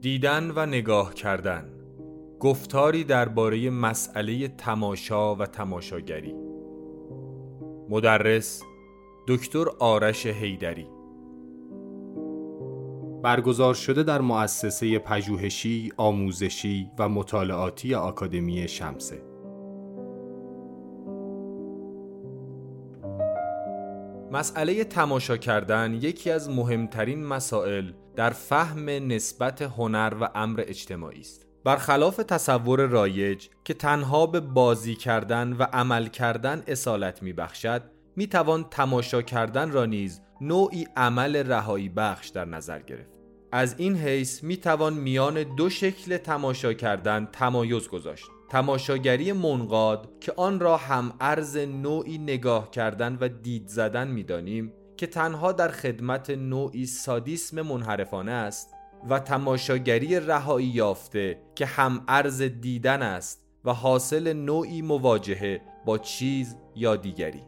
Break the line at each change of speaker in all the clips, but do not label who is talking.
دیدن و نگاه کردن گفتاری درباره مسئله تماشا و تماشاگری. مدرس دکتر آرش هیدری برگزار شده در مؤسسه پژوهشی، آموزشی و مطالعاتی آکادمی شمسه. مسئله تماشا کردن یکی از مهمترین مسائل در فهم نسبت هنر و امر اجتماعی است. برخلاف تصور رایج که تنها به بازی کردن و عمل کردن اصالت می توان تماشا کردن را نیز نوعی عمل رهایی بخش در نظر گرفت. از این حیث می توان میان دو شکل تماشا کردن تمایز گذاشت. تماشاگری منقاد که آن را هم ارز نوعی نگاه کردن و دید زدن می‌دانیم که تنها در خدمت نوعی سادیسم منحرفانه است و تماشاگری رهایی یافته که هم ارز دیدن است و حاصل نوعی مواجهه با چیز یا دیگری.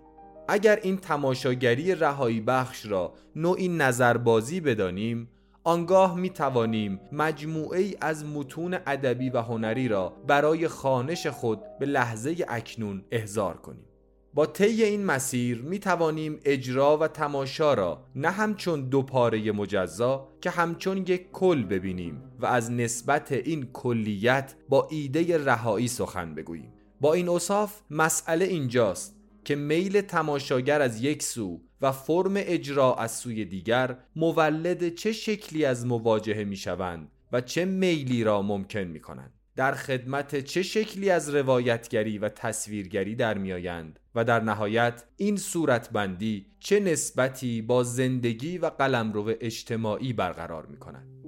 اگر این تماشاگری رهایی بخش را نوعی نظربازی بدانیم آنگاه می توانیم مجموعه ای از متون ادبی و هنری را برای خانش خود به لحظه اکنون احضار کنیم. با طی این مسیر می توانیم اجرا و تماشا را نه همچون دو پاره مجزا که همچون یک کل ببینیم و از نسبت این کلیت با ایده رهایی سخن بگوییم. با این اصاف مسئله اینجاست که میل تماشاگر از یک سو و فرم اجرا از سوی دیگر مولد چه شکلی از مواجهه می شوند و چه میلی را ممکن می کنند در خدمت چه شکلی از روایتگری و تصویرگری در میآیند و در نهایت این صورتبندی چه نسبتی با زندگی و قلمرو اجتماعی برقرار می کنند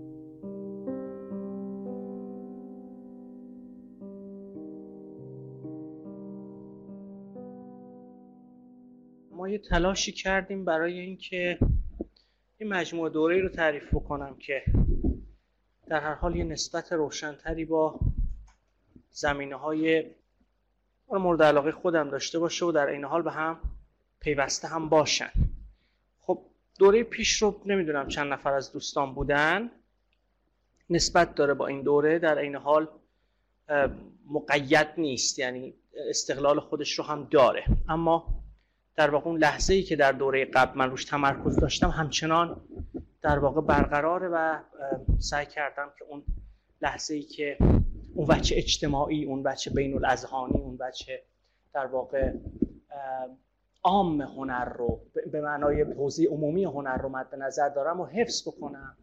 ما یه تلاشی کردیم برای اینکه این مجموعه دوره رو تعریف بکنم که در هر حال یه نسبت روشنتری با زمینه های مورد علاقه خودم داشته باشه و در این حال به هم پیوسته هم باشن. خب دوره پیش رو نمی‌دونم چند نفر از دوستان بودن. نسبت داره با این دوره در این حال مقید نیست یعنی استقلال خودش رو هم داره. اما در واقع اون لحظه ای که در دوره قبل من روش تمرکز داشتم همچنان در واقع برقراره و سعی کردم که اون لحظه ای که اون بچه اجتماعی اون بچه بین الاذهانی اون بچه در واقع عام هنر رو به معنای حوزه عمومی هنر رو مد نظر دارم و حفظ بکنم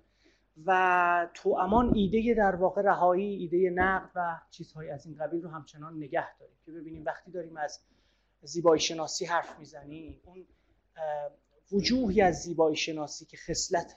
و تو امان ایده در واقع رهایی ایده نقد و چیزهایی از این قبیل رو همچنان نگه داریم که ببینیم وقتی داریم از زیبایی شناسی حرف می‌زنیم اون وجوهی از زیبایی شناسی که خصلت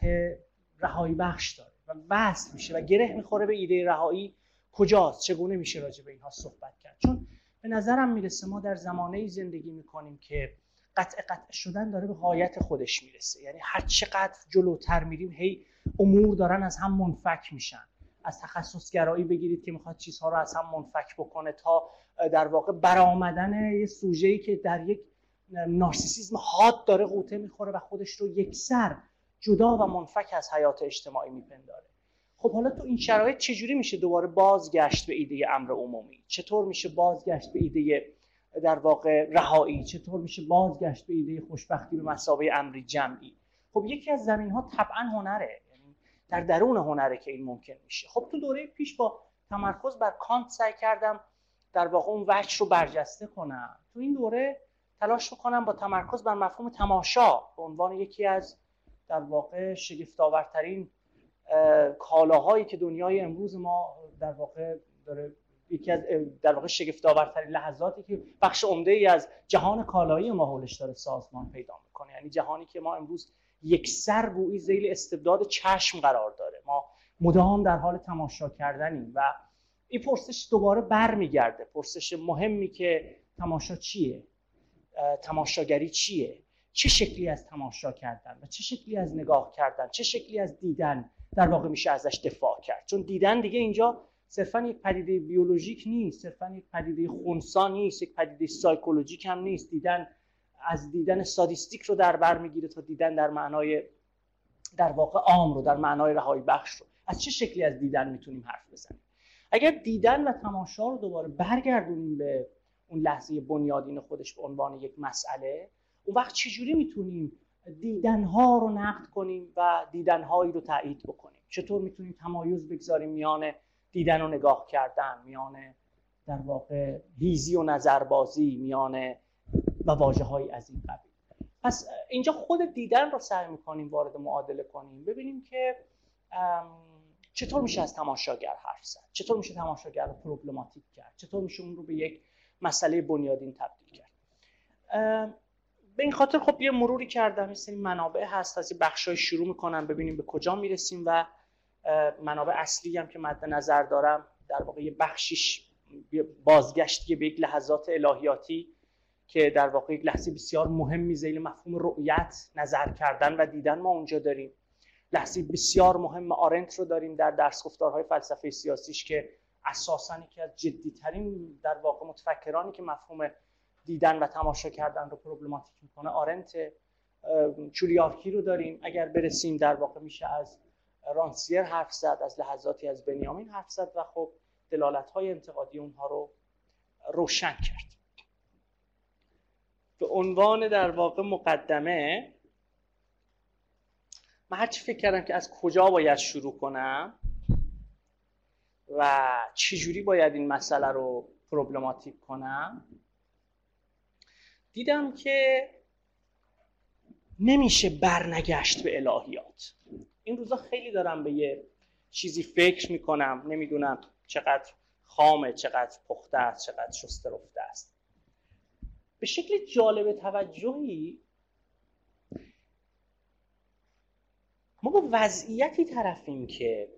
رهایی بخش داره و وصل میشه و گره می‌خوره به ایده رهایی کجاست؟ چگونه میشه راجع به اینها صحبت کرد؟ چون به نظرم می‌رسه ما در زمانه زندگی می‌کنیم که قطع قطع شدن داره به غایت خودش می‌رسه. یعنی هر چقدر جلوتر میریم هی امور دارن از هم منفک میشن. از تخصصگرایی بگیرید که می‌خواد چیزها رو از هم منفک بکنه تا در واقع برآمدن یه سوژه‌ای که در یک نارسیسیزم حاد داره قوطه می‌خوره و خودش رو یکسر جدا و منفک از حیات اجتماعی میپنداره. خب حالا تو این شرایط چجوری میشه دوباره بازگشت به ایده امر عمومی؟ چطور میشه بازگشت به ایده در واقع رهایی؟ چطور میشه بازگشت به ایده خوشبختی به مسابقه امری جمعی؟ خب یکی از زمین ها طبعا هنره. در درون هنره که این ممکن میشه. خب تو دوره پیش با تمرکز بر کانت سعی کردم در واقع اون وجه رو برجسته کنم. تو این دوره تلاش کنم با تمرکز بر مفهوم تماشا به عنوان یکی از در واقع شگفتآورترین کالاهایی که دنیای امروز ما در واقع داره یکی از در واقع شگفت‌آورترین لحظاتی که بخش عمده ای از جهان کالایی ما حولش داره سازمان پیدا می‌کنه. یعنی جهانی که ما امروز یک سر گویی زیل استبداد چشم قرار داره. ما مدام در حال تماشا کردنیم و این پرسش دوباره برمیگرده. پرسش مهمی که تماشا چیه؟ تماشاگری چیه؟ چه شکلی از تماشا کردن و چه شکلی از نگاه کردن؟ چه شکلی از دیدن در واقع میشه ازش دفاع کرد؟ چون دیدن دیگه اینجا صرفا یک پدیده بیولوژیک نیست صرفا یک پدیده خونسا نیست یک پدیده سایکولوژیک هم نیست. دیدن از دیدن سادیستیک رو در بر می‌گیره تا دیدن در معنای در واقع عام رو در معنای رهایی بخش رو. از چه شکلی از دیدن می‌تونیم حرف بزنیم؟ اگر دیدن و تماشا رو دوباره برگردونیم به اون لحظه بنیادین خودش به عنوان یک مسئله اون وقت چجوری می‌تونیم دیدنها رو نقد کنیم و دیدنهایی رو تایید بکنیم؟ چطور می‌تونیم تمایز بگذاریم میان دیدن و نگاه کردن میان در واقع بیزی و نظربازی میان و واجه های از این قبیل. پس اینجا خود دیدن رو سعی می‌کنیم وارد معادله کنیم. ببینیم که چطور میشه از تماشاگر حرف زد؟ چطور میشه تماشاگر رو پروبلماتیک کرد؟ چطور میشه اون رو به یک مسئله بنیادین تبدیل کرد؟ به این خاطر خب یه مروری کردم یه سری منابع هست از این بخشای شروع می‌کنم ببینیم به کجا می‌رسیم و منابع اصلی هم که مد نظر دارم در واقع یه بخشیش بازگشتی به یک لحظات الهیاتی که در واقع یک لحظه بسیار مهمی زیل مفهوم رؤیت نظر کردن و دیدن ما اونجا داریم. لحظه بسیار مهم آرنت رو داریم در درس گفتارهای فلسفه سیاسیش که اساسا یکی از جدیترین در واقع متفکرانی که مفهوم دیدن و تماشا کردن رو پروبلماتیک می‌کنه آرنت چولیارکی رو داریم. اگر برسیم در واقع میشه از رانسیر حرف زد از لحظاتی از بنیامین حرف زد و خب دلالت های انتقادی اونها رو روشن کرد. به عنوان در واقع مقدمه من هرچی فکر کردم که از کجا باید شروع کنم و چجوری باید این مسئله رو پروبلماتیک کنم دیدم که نمیشه برنگشت به الهیات. این روزا خیلی دارم به یه چیزی فکر می‌کنم نمی‌دونم چقدر خامه چقدر پخته است چقدر شسته رفته است. به شکل جالب توجهی؟ ما با وضعیتی طرفیم که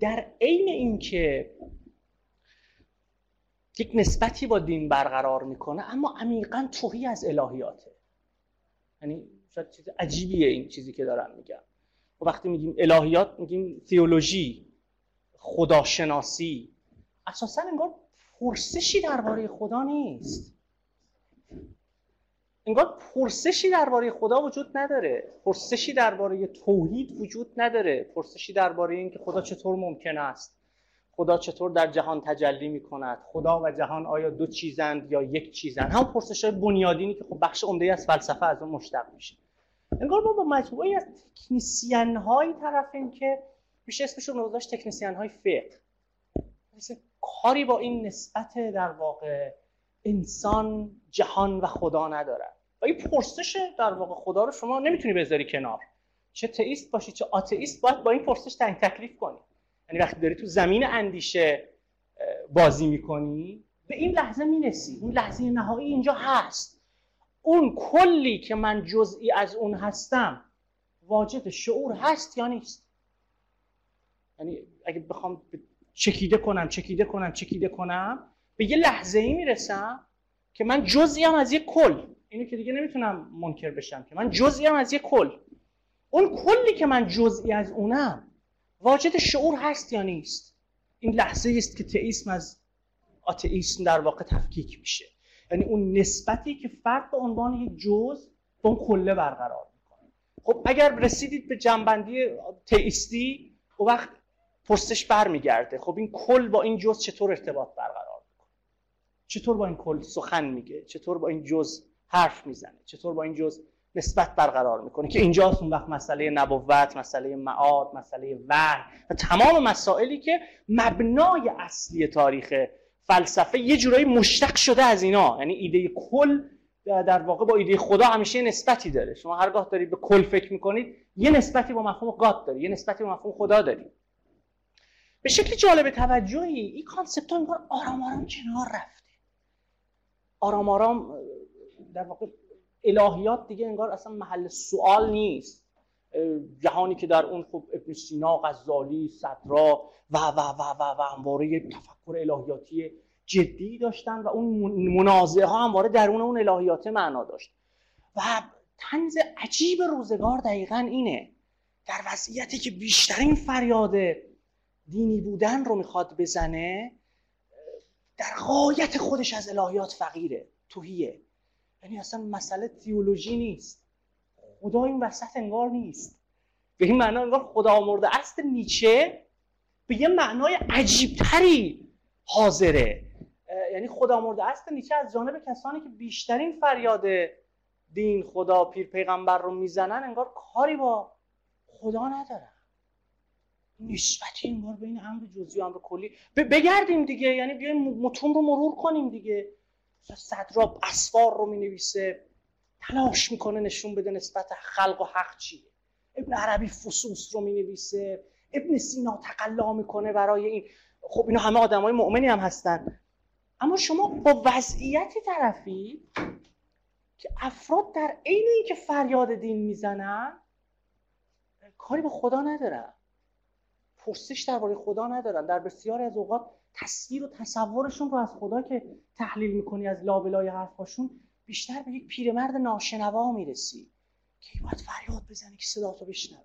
در عین اینکه یک نسبتی با دین برقرار می‌کنه اما عمیقا توهی از الهیاته. یعنی شاید چیز عجیبیه این چیزی که دارم میگم. و وقتی میگیم الهیات میگیم تئولوژی خداشناسی. اساسا انگار پرسشی درباره خدا نیست. انگار پرسشی درباره خدا وجود نداره. پرسشی درباره توحید وجود نداره. پرسشی درباره اینکه خدا چطور ممکن است. خدا چطور در جهان تجلی می کند خدا و جهان آیا دو چیزند یا یک چیزند؟ هم پرسش های بنیادینی که خب بخش عمده از فلسفه از اون مشتق میشه. انگار ما با مجموعه از تکنیسیان هایی طرفیم که میشه اسمشون رو تکنیسیان های فقه. کاری با این نسبت در واقع انسان جهان و خدا نداره و این پرسش در واقع خدا رو شما نمی‌تونی بذاری کنار. چه تئیست باشی چه آتئیست باید با این پرسش تعیین تکلیف کنی. یعنی وقتی داری تو زمین اندیشه بازی می‌کنی به این لحظه می‌رسی. اون لحظه نهایی اینجا هست. اون کلی که من جزئی از اون هستم واجد شعور هست یا نیست؟ یعنی اگه بخوام چکیده کنم چکیده کنم چکیده کنم به یه لحظه ای می‌رسم که من جزئی از یک کل. اینو که دیگه نمی‌تونم منکر بشم که. من جزئی از یک کل. اون کلی که من جزئی از اونم واجد شعور هست یا نیست؟ این لحظه است که تئیسم از آتئیسم در واقع تفکیک میشه. یعنی اون نسبتی که فرد به عنوان یک جز به اون کله برقرار می‌کنه. خب اگر رسیدید به جنبندی تئیستی او وقت پرسش برمیگرده. خب این کل با این جز چطور ارتباط برقرار چطور با این کل سخن میگه؟ چطور با این جز حرف می‌زنه؟ چطور با این جز نسبت برقرار می‌کنه؟ که اینجاست اون وقت مسئله نبوت مسئله معاد مسئله وحی و تمام مسائلی که مبنای اصلی تاریخ فلسفه یه جورایی مشتق شده از اینا. یعنی ایده کل در واقع با ایده خدا همیشه نسبتی داره. شما هرگاه دارید به کل فکر می‌کنید یه نسبتی با مفهوم گاد داری یه نسبتی با مفهوم خدا داری. به شکل جالب توجهی این کانسپت ها آرام آرام کنار رفته آرام آرام در واقع الهیات دیگه انگار اصلا محل سوال نیست. جهانی که در اون خب ابن سینا غزالی صدرا و و و و و همواره تفکر الهیاتی جدی داشتن و اون منازعه ها همواره درون اون الهیات معنا داشت. و تنز عجیب روزگار دقیقا اینه. در وضعیتی که بیشترین فریاد دینی بودن رو می‌خواد بزنه در غایت خودش از الهیات فقیره توهیه. یعنی اصلا مسئله تیولوژی نیست. خدا این وسط انگار نیست. به این معنا انگار خدا مورد است نیچه به یه معنای عجیبتری حاضره. یعنی خدا مورد است نیچه از جانب کسانی که بیشترین فریاد دین خدا پیر پیغمبر رو می‌زنن انگار کاری با خدا ندارن. نسبتی انگار بین امر جزئی و امر کلی. بگردیم دیگه یعنی بیایم متون رو مرور کنیم دیگه. صدراب اسفار رو می نویسه تلاش می‌کنه نشون بده نسبت خلق و حق چیه. ابن عربی فصوص رو می نویسه ابن سینا تقلا می‌کنه برای این. خب اینا همه آدمای مؤمنی هم هستن. اما شما با وضعیتی طرفی که افراد در عین اینکه فریاد دین می‌زنن کاری به خدا ندارن. پرسش درباره خدا ندارن. در بسیاری از اوقات تصویر و تصورشون رو از خدا که تحلیل می‌کنی از لابلای حرفاشون بیشتر به یک پیرمرد ناشنوا می‌رسی که باید فریاد بزنی که صدا تو بشنوه.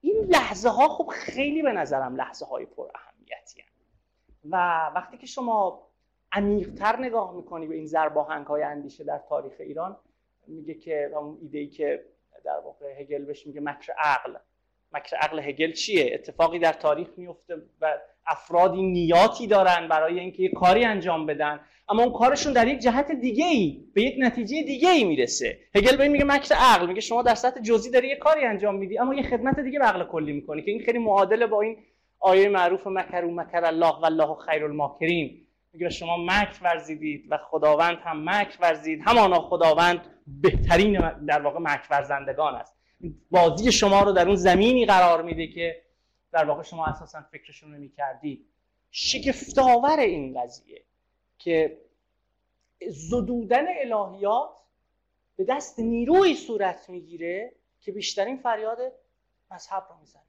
این لحظه ها خب خیلی به نظرم لحظه های پر اهمیتی و وقتی که شما عمیقتر نگاه می‌کنی به این زرباهنگ های اندیشه در تاریخ ایران میگه که اون ایده ای که در واقع هگل بهش میگه مکر عقل. مکر عقل هگل چیه؟ اتفاقی در تاریخ میفته و افرادی نیاتی دارن برای اینکه یه کاری انجام بدن. اما اون کارشون در یک جهت دیگه ای به یک نتیجه دیگه ای می‌رسه. هگل به این میگه مکر عقل میگه شما در سطح جزئی داری یه کاری انجام میدی اما یه خدمت دیگه به عقل کلی می‌کنی که این خیلی معادله با این آیه معروف مکر و مکر الله و الله خیر الماکرین. میگه شما مکر ورزیدید و خداوند هم مکر ورزید همانا خداوند بهترین در واقع مکر ورزندگان است. بازی شما رو در اون زمینی قرار میده که در واقع شما اساسا فکرشون رو می‌کردید. شگفتآور این قضیه که زدودن الهیات به دست نیروی صورت می‌گیره که بیشترین فریاد مذهب رو می‌زنه.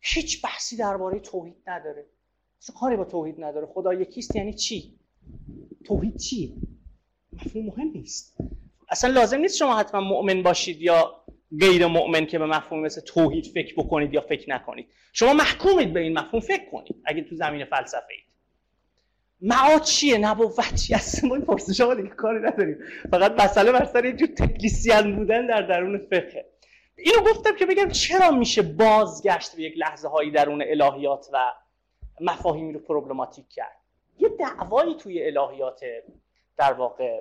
هیچ بحثی درباره توحید نداره. چه کاری با توحید نداره. خدا یکیست یعنی چی؟ توحید چیه؟ مفهوم مهم نیست. اصلا لازم نیست شما حتما مؤمن باشید یا غیر مؤمن که به مفهوم مثل توحید فکر بکنید یا فکر نکنید. شما محکومید به این مفهوم فکر کنید اگه تو زمین فلسفه اید معاد چیه؟ نبوت چیه؟ اصلا ما این پرسش دیگه کاری نداریم. فقط مسئله بر سر جور تکلیسیان بودن در درون فقه. اینو گفتم که بگم چرا میشه بازگشت به یک لحظه هایی درون الهیات و مفاهیمی رو پروبلماتیک کرد؟ یه دعوایی توی الهیات در واقع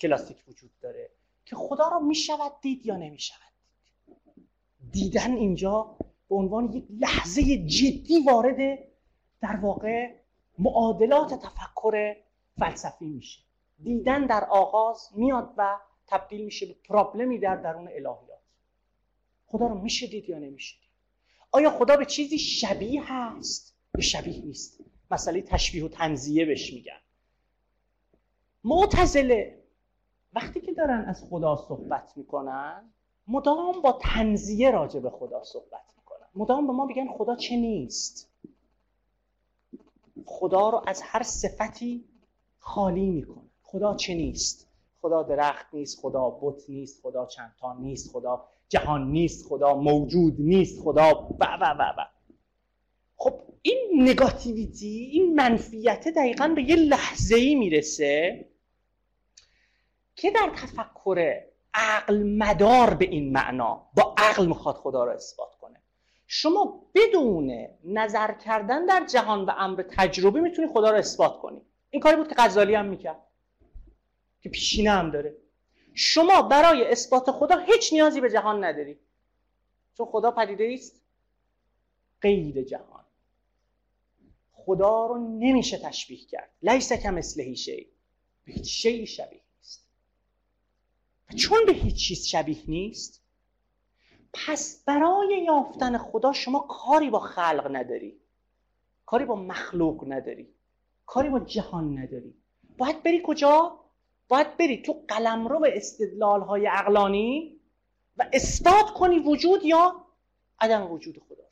کلاسیک وجود داره که خدا را می‌شود دید یا نمی‌شود. دیدن اینجا به عنوان یک لحظه جدی وارد در واقع معادلات تفکر فلسفی میشه. دیدن در آغاز میاد و تبدیل میشه به پرابلمی در درون الهیات. خدا رو میشه دید یا نمیشه آیا خدا به چیزی شبیه هست؟ یا شبیه نیست؟ مسئله تشبیه و تنزیه بهش میگن. معتزله وقتی که دارن از خدا صحبت می‌کنن مدام با تنزیه راجع به خدا صحبت می‌کنن. مدام به ما میگن خدا چه نیست. خدا رو از هر صفتی خالی می‌کنه. خدا چه نیست؟ خدا درخت نیست خدا بت نیست خدا چندتان نیست خدا جهان نیست خدا موجود نیست خدا و و و و. خب این نگاتیویتی این منفیت دقیقا به یه لحظه ای می‌رسه که در تفکر عقل مدار به این معنا. با عقل می‌خواد خدا رو اثبات کنه. شما بدون نظر کردن در جهان و امر تجربه می‌تونی خدا رو اثبات کنی. این کاری بود که غزالی هم می‌کرد. که پیشینه هم داره. شما برای اثبات خدا هیچ نیازی به جهان نداری. چون خدا پدیده است غیر جهان. خدا رو نمیشه تشبیه کرد. لیس کم مثله شی به شیعی شبیه. نیست چون به هیچ چیز شبیه نیست پس برای یافتن خدا شما کاری با خلق نداری. کاری با مخلوق نداری. کاری با جهان نداری. باید بری کجا؟ باید بری تو قلم رو به استدلال های عقلانی و اثبات کنی وجود یا عدم وجود خدا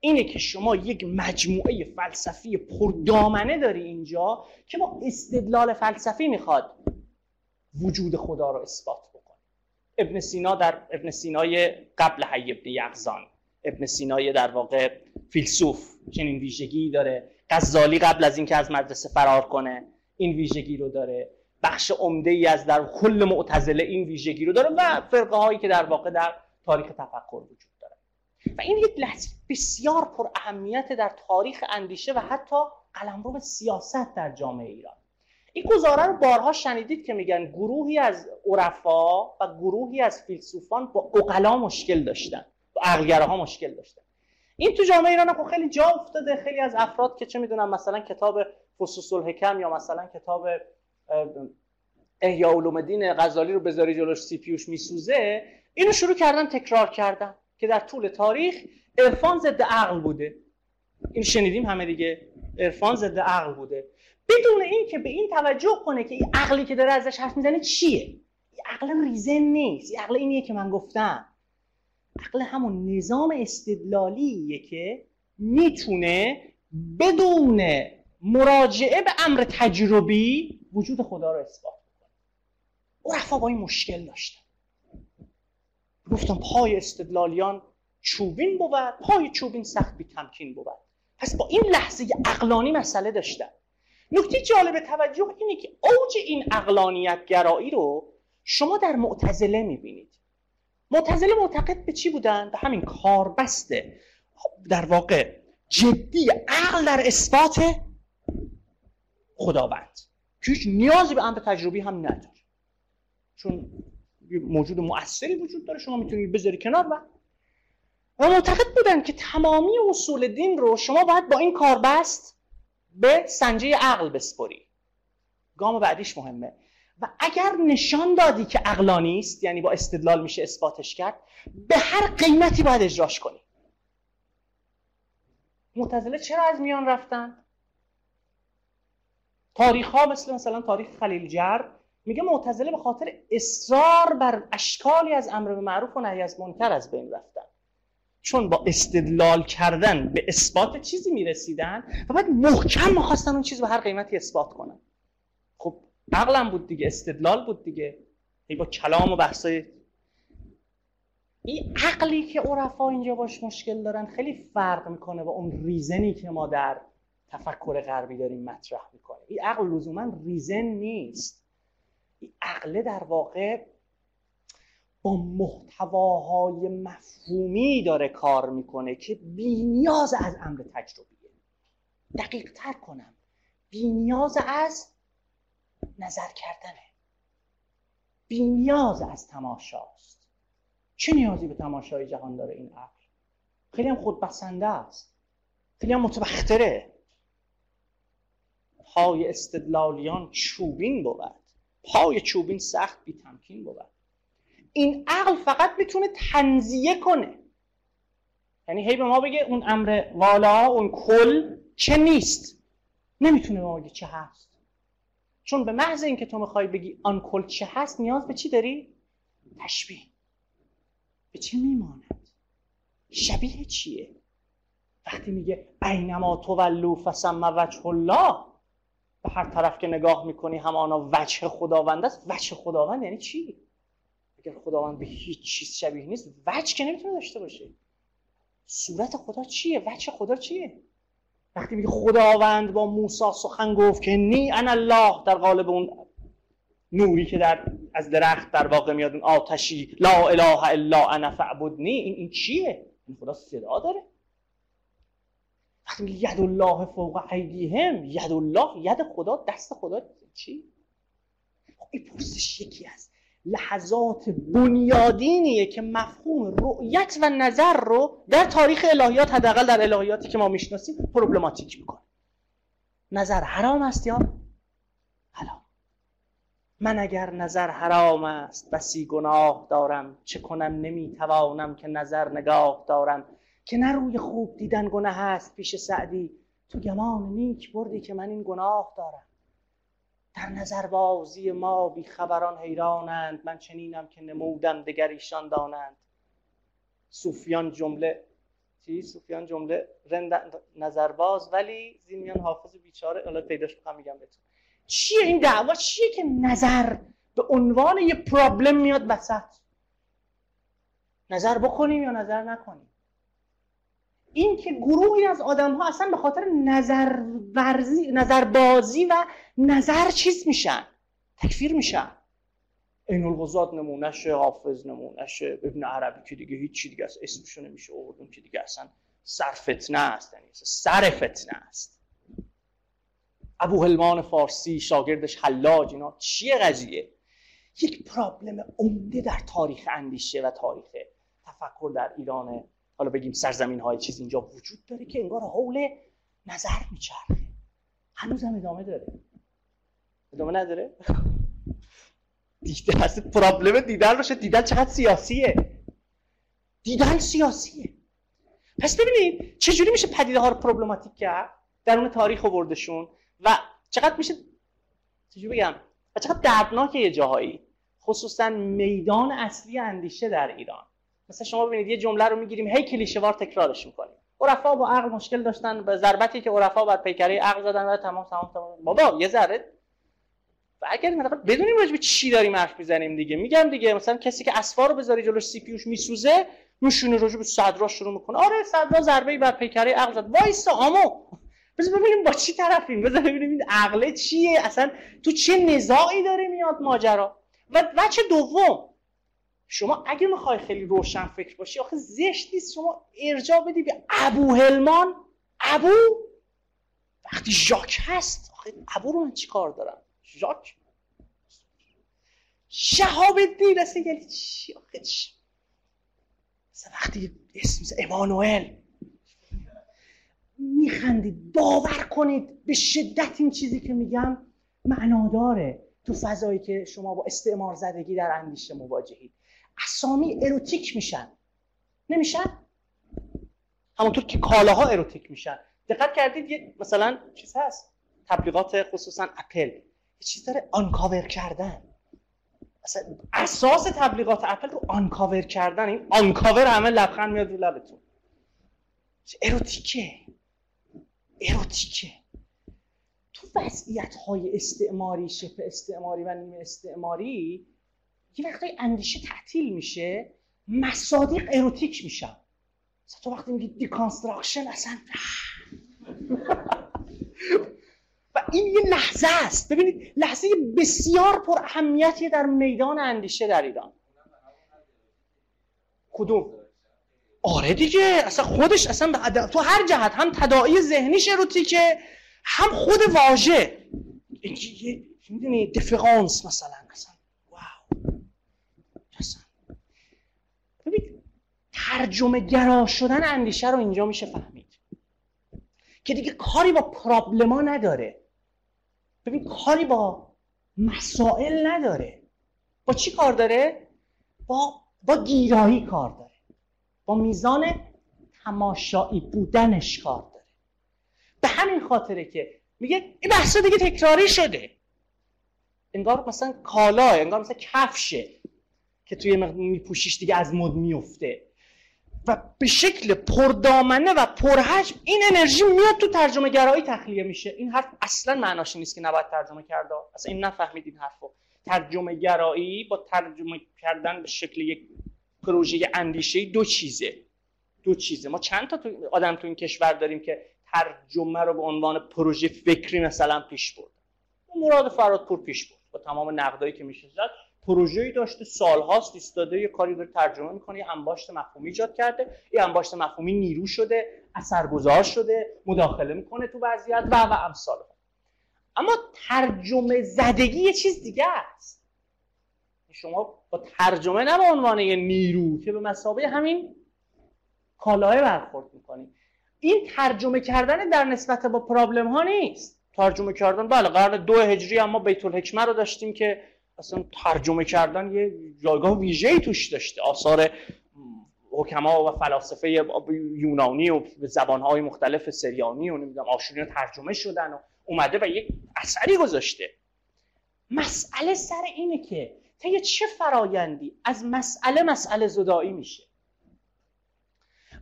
اینه که شما یک مجموعه فلسفی پردامنه داری اینجا که با استدلال فلسفی می‌خواد وجود خدا رو اثبات ابن سینا در ابن سینای قبل حی ابن یغزان ابن سینای در واقع فیلسوف چنین ویژگی داره. غزالی قبل از اینکه از مدرسه فرار کنه این ویژگی رو داره. بخش عمده ای از در کل معتزله این ویژگی رو داره و فرقه هایی که در واقع در تاریخ تفکر وجود داره. و این یک لحظه بسیار پر اهمیت در تاریخ اندیشه و حتی قلمرو سیاست در جامعه ایران. این گزاره رو بارها شنیدید که میگن گروهی از عرفا و گروهی از فیلسوفان با اقلا مشکل داشتن با ها مشکل داشتن. این تو جامعه ایران خب خیلی جا افتاده خیلی از افراد که چه می‌دونم مثلا کتاب فصوص الحکم یا مثلا کتاب احیا علوم دین غزالی رو بذاری جلوش سی پیوش میسوزه اینو شروع کردن تکرار کردن که در طول تاریخ عرفان ضد عقل بوده. این شنیدیم همه دیگه عرفان ضد عقل بوده. بدون این که به این توجه کنه که این عقلی که داره ازش حرف می‌زنه چیه؟ این عقل ریزن نیست. این عقل اینیه که من گفتم. عقل همون نظام استدلالیه که می‌تونه بدون مراجعه به امر تجربی وجود خدا رو اثبات کنه عرفا با این مشکل داشتن. گفتم پای استدلالیان چوبین بود پای چوبین سخت بی تمکین بود. پس با این لحظه عقلانی مسئله داشتن. نکته جالب توجه اینه که اوج این اقلانیت گرایی رو شما در معتزله می‌بینید. معتزله معتقد به چی بودن؟ به همین کاربسته در واقع جدی عقل در اثبات خداوند. که هیچ نیازی به امر تجربی هم نداره. چون موجود مؤثری وجود داره شما می‌تونید بذاری کنار و و معتقد بودن که تمامی اصول دین رو شما باید با این کاربست به سنجه عقل بسپری. گام بعدیش مهمه. و اگر نشان دادی که عقلانی است یعنی با استدلال میشه اثباتش کرد به هر قیمتی باید اجراش کنی. معتزله چرا از میان رفتن؟ تاریخ ها مثل مثلا تاریخ خلیل جر میگه معتزله به خاطر اصرار بر اشکالی از امر به معروف و نهی از منکر از بین رفتن. چون با استدلال کردن به اثبات چیزی می‌رسیدن و بعد محکم می‌خواستن اون چیز به هر قیمتی اثبات کنن. خب عقلم بود دیگه استدلال بود دیگه. ای با کلام و بحثای این عقلی که عرفا اینجا باش مشکل دارن خیلی فرق می‌کنه با اون ریزنی که ما در تفکر غربی داریم مطرح می‌کنیم. این عقل لزوما ریزن نیست. این عقله در واقع با محتواهای مفهومی داره کار می‌کنه که بی نیاز از امر تجربیه. دقیق تر کنم. بی نیاز از نظر کردنه. بی نیاز از تماشاست. چه نیازی به تماشای جهان داره این عقل؟ خیلی هم خودبسنده است. خیلی هم متبختره پای استدلالیان چوبین بود. پای چوبین سخت بی تمکین بود. این عقل فقط می‌تونه تنزیه کنه. یعنی هی به ما بگه اون امر والا اون کل چه نیست؟ نمی‌تونه به ما بگه چه هست. چون به محض اینکه تو می‌خوای بگی آن کل چه هست نیاز به چی داری؟ تشبیه. به چه میماند؟ شبیه چیه؟ وقتی میگه اینما تولو فسم وجه الله به هر طرف که نگاه می‌کنی همانا وجه خداوند است. وجه خداوند یعنی چی؟ اگر خداوند به هیچ چیز شبیه نیست وجه که نمی‌تونه داشته باشه. صورت خدا چیه؟ وجه خدا چیه؟ وقتی میگه خداوند با موسی سخن گفت که نی ان الله در قالب اون نوری که در از درخت در واقع میاد اون آتشی لا اله الا انا فعبدنی این این چیه؟ این خدا صدا داره. وقتی میگه ید الله فوق ایدیهم ید الله ید خدا دست خدا چی؟ خب این پرسش یکی از لحظات بنیادینیه که مفهوم رؤیت و نظر رو در تاریخ الهیات حداقل در الهیاتی که ما می‌شناسیم پروبلماتیک می‌کنه. نظر حرام است یا حلال؟ من اگر نظر حرام است بسی گناه دارم. چه کنم؟ نمی‌توانم که نظر نگاه دارم. که نه روی خوب دیدن گناه هست پیش سعدی. تو گمان نیک بردی که من این گناه دارم. در نظر بازی ما بی خبران حیرانند. من چنینم که نمودم دگر ایشان دانند. صوفیان جمله چی؟ صوفیان جمله رند نظرباز ولی زیمیان حافظ بیچاره الان پیداش می‌خوام میگم بهتون. چیه این دعوا؟ چیه که نظر به عنوان یه پرابلم میاد وسط؟ نظر بکنیم یا نظر نکنیم؟ این که گروهی از آدم ها اصلا به خاطر نظر, ورزی، نظر بازی و نظر چیز میشن. تکفیر میشن. این الغزات نمونهشه حافظ نمونهشه ابن عربی که دیگه هیچی دیگه از اسمشو نمیشه اردون که دیگه اصلا سر فتنه است. یعنی سر فتنه است. ابو هلمان فارسی شاگردش حلاج اینا چیه قضیه؟ یک پرابلم عمده در تاریخ اندیشه و تاریخ تفکر در ایران حالا بگیم سرزمین های چیز اینجا وجود داره که انگار حول نظر میچرخه. هنوز هم ادامه داره. ادامه نداره؟ دیده هست. پرابلم دیدن باشه. دیدن چقدر سیاسیه. دیدن سیاسیه. پس ببینید چجوری میشه پدیده ها رو پروبلماتیک کرد؟ درون تاریخ آوردشون و چقدر میشه چجوری بگم؟ و چقدر دردناکه یه جاهایی. خصوصا میدان اصلی اندیشه در ایران. مثلا شما ببینید یه جمله رو می‌گیریم هی کلیشه وار تکرارش می‌کنیم. عرفا با عقل مشکل داشتن به ضربتی که عرفا بر پیکره عقل زدن و تمام تمام تمام. بابا یه ذره. برگردیم بدونیم راجع به چی داریم حرف می‌زنیم دیگه. میگم دیگه مثلا کسی که اسفار رو بذاری جلوش سی پیوش میسوزه میشونه راجع به صدرا شروع می‌کنه. آره صدرا ضربه بر پیکره عقل زد. وایسا آمو. بذار ببینیم با چی طرفیم. بذار ببینیم این عقله چیه. اصلا تو چه نزاعی داره میاد ماجرا؟ و بچه دوم؟ شما اگه می‌خوای خیلی روشن فکر باشی آخه زشت نیست. شما ارجاع بدی به ابو هلمان. ابو؟ وقتی ژاک هست آخه ابو رو من چیکار دارم؟ ژاک؟ شهاب الدین اصلا یعنی چی؟ آخه چی وقتی اسم امانوئل. میخندید باور کنید به شدت این چیزی که میگم معناداره تو فضایی که شما با استعمار زدگی در اندیشه مواجهید. اسامی اروتیک میشن. نمیشن؟ همونطور که کالاها اروتیک میشن. دقت کردید یه مثلا چیز هست. تبلیغات خصوصا اپل. یه چیز داره uncover کردن. مثلا اساس تبلیغات اپل رو uncover کردن. این uncover همه لبخند میاد رو لبتون. اروتیکه. اروتیکه. تو وضعیت های استعماری شبه استعماری و نیمه استعماری یه وقتی اندیشه تعطیل میشه مصادیق اروتیک میشن. تو وقتی میگی deconstruction اصلا و این یه لحظه است. ببینید لحظه بسیار پر اهمیتیه در میدان اندیشه در ایران. کدوم؟ آره دیگه. اصلا خودش اصلا تو هر جهت هم تداعی ذهنیش اروتیکه هم خود واژه. می‌دونی دفرانس مثلا. اصلا واو اصلا ببین ترجمه گرا شدن اندیشه رو اینجا میشه فهمید. که دیگه کاری با پرابلما نداره. ببین کاری با مسائل نداره. با چی کار داره؟ با با گیرایی کار داره. با میزان تماشایی بودنش کار داره. به همین خاطره که میگه این بحثا دیگه تکراری شده. انگار مثلا کالا انگار مثلا کفشه که توی میپوشیش دیگه از مد میفته. و به شکل پردامنه و پرحجم این انرژی میاد تو ترجمه گرایی تخلیه میشه. این حرف اصلا معناش نیست که نباید ترجمه کرده. اصلا این نفهمید این حرفو. ترجمه گرایی با ترجمه کردن به شکل یک پروژه اندیشه دو چیزه. دو چیزه. ما چند تا آدم تو این کشور داریم که ترجمه رو به عنوان پروژه فکری مثلا پیش برد. مراد فرادپور پیش برد با تمام نقدایی که میشه زد. پروژه‌ای داشته سالهاست ایستاده یه کاری داره ترجمه می‌کنه یه انباشت مفهومی ایجاد کرده یه انباشت مفهومی نیرو شده اثرگذار شده مداخله می‌کنه تو وضعیت و و امثال. اما ترجمه زدگی یه چیز دیگه است. شما با ترجمه نه به عنوان یه نیرو که به مسابقه همین کالای برخورد می‌کنید این ترجمه کردن در نسبت با پرابلم ها نیست. ترجمه کردن بله قرن دو هجری اما بیت الحکمه رو داشتیم که اصلا ترجمه کردن یه جایگاه ویژه‌ای توش داشته. آثار حکما و فلاسفه یونانی و زبانهای مختلف سریانی و نمی‌دونم آشوری ترجمه شدن و اومده و یک اثری گذاشته. مسئله سر اینه که طی چه فرایندی از مسئله مسئله زدایی میشه؟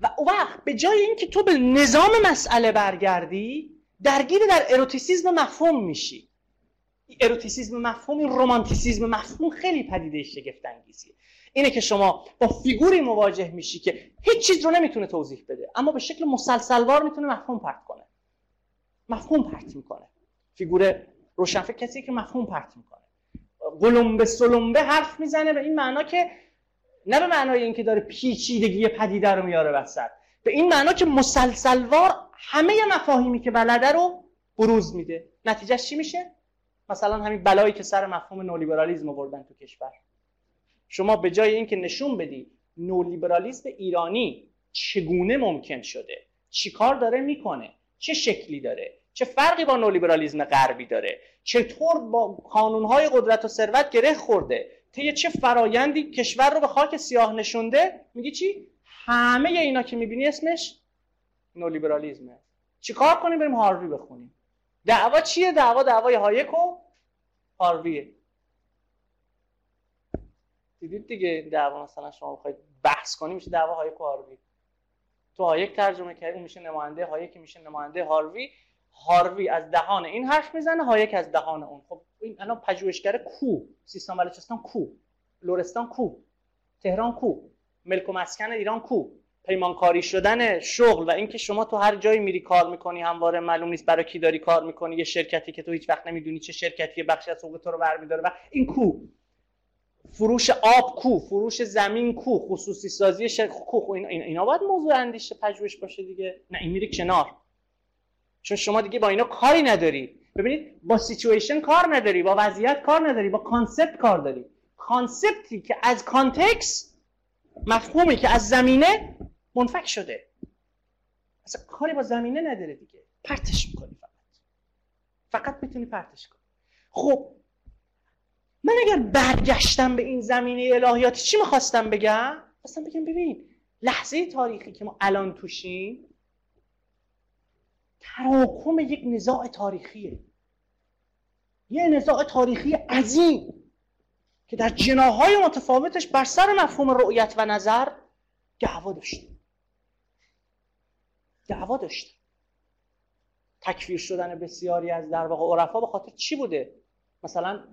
اون وقت به جای اینکه تو به نظام مسئله برگردی درگیر در اروتیسیزم مفهوم میشی. اروتیسیزم مفهوم این رومانتیسیزم مفهوم خیلی پدیده شگفت انگیزیه اینه که شما با فیگوری مواجه میشی که هیچ چیز رو نمی‌تونه توضیح بده اما به شکل مسلسلوار می‌تونه مفهوم پرت کنه. مفهوم پرت می‌کنه. فیگور روشنفکر کسی که مفهوم پرت می‌کنه. قلمبه سلمبه حرف می‌زنه به این معنا که نه به معنای اینکه داره پیچیدگی پدیده رو میاره وسط به این معنا که مسلسلوار همه مفاهیمی که بلده رو بروز میده. نتیجهش چی میشه؟ مثلا همین بلایی که سر مفهوم نولیبرالیسم آوردن تو کشور. شما به جای اینکه نشون بدی نولیبرالیسم ایرانی چگونه ممکن شده چیکار داره می‌کنه چه شکلی داره چه فرقی با نولیبرالیسم غربی داره چطور با کانونهای قدرت و ثروت گره خورده طی چه فرایندی کشور رو به خاک سیاه نشونده میگی چی؟ همه اینا که می‌بینی اسمش نولیبرالیسمه چیکار کنیم؟ بریم هاروی بخونیم. دعوا چیه؟ دعوا دعوای هایک و هارویه دیدید دیگه دعوا مثلا شما بخواید بحث کنیم میشه دعوا هایک و هاروی تو هایک ترجمه کردی اون میشه نماینده هایک میشه نماینده هاروی. هاروی از دهان این حرف می‌زنه هایک از دهان اون. خب این الان پژوهشگر کو؟ سیستان بلوچستان کو؟ لورستان کو؟ تهران کو؟ ملک و مسکن ایران کو؟ پیمانکاری شدن شغل و اینکه شما تو هر جایی میری کار می‌کنی همواره معلوم نیست برای کی داری کار می‌کنی یه شرکتی که تو هیچ وقت نمی‌دونی چه شرکتی بخشی از حقوق تو رو برمیداره و این کو فروش آب کو فروش زمین کو خصوصی سازی شرکت کو اینا, اینا باید موضوع اندیشه پژوهش باشه دیگه. نه این میری کنار. چون شما دیگه با اینا کاری نداری. ببینید با سیچویشن کار نداری با وضعیت کار نداری با concept کار داری. concept ی که از context مفهومی که از زمینه منفک شده. اصلا کاری با زمینه نداره دیگه. پرتش می‌کنی فقط. فقط می‌تونی پرتش کنی. خب من اگر برگشتم به این زمینه الهیاتی چی می‌خواستم بگم؟ خواستم بگم ببین لحظه تاریخی که ما الان توشیم تراکم یک نزاع تاریخیه. یه نزاع تاریخی عظیم. که در جناهای متفاوتش بر سر مفهوم رؤیت و نظر دعوا داشته دعوا داشته تکفیر شدن بسیاری از در واقع عرفا به خاطر چی بوده؟ مثلا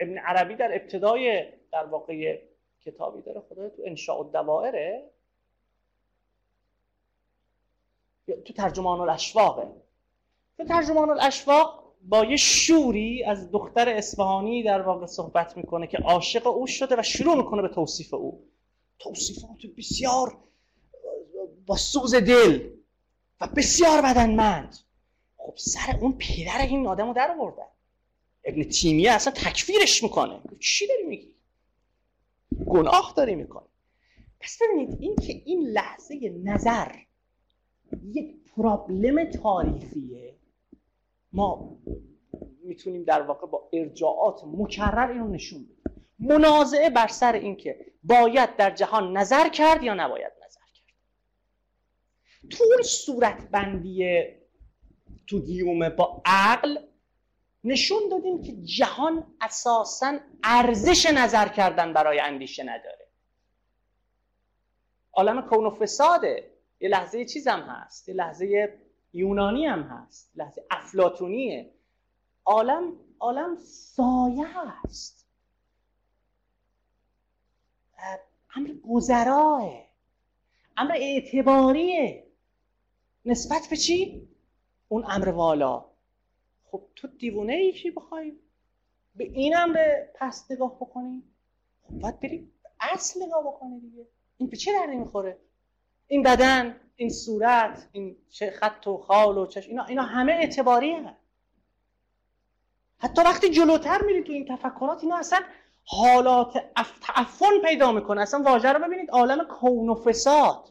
ابن عربی در ابتدای در واقع کتابی داره خدا تو انشاء الدوائره. تو ترجمان الاشواقه تو ترجمان الاشواق با یه شوری از دختر اصفهانی در واقع صحبت می‌کنه که عاشق او شده و شروع می‌کنه به توصیف او. توصیفات بسیار با سوز دل و بسیار بدنمند. خب سر اون پدر این آدم رو در آوردن ابن تیمیه اصلا تکفیرش می‌کنه. چی داری میگی؟ گناه داری می‌کنی. پس ببینید این که این لحظه نظر یک پرابلم تاریخیه ما می‌تونیم در واقع با ارجاعات مکرر اینو نشون بدیم. منازعه بر سر اینکه باید در جهان نظر کرد یا نباید نظر کرد. تو اون صورت بندی تو گیومه با عقل نشون دادیم که جهان اساسا ارزش نظر کردن برای اندیشه نداره. عالم کون و فساده. یه لحظه چیزم هست. یه لحظه یونانی هم هست لحظه افلاتونیه عالم عالم سایه است امر گذراه امر اعتباریه. نسبت به چی؟ اون امر والا. خب تو دیوونه ای که بخوای به این امر پس نگاه بکنی خب باید بری اصل نگاه بکنی دیگه. این به چه دردی می‌خوره؟ این بدن این صورت این خط و خال و چشم اینا, اینا همه اعتباریه. حتی وقتی جلوتر میری تو این تفکرات اینا اصلا حالات تعفن پیدا می‌کنه. اصلا واژه رو ببینید عالم کون و فساد.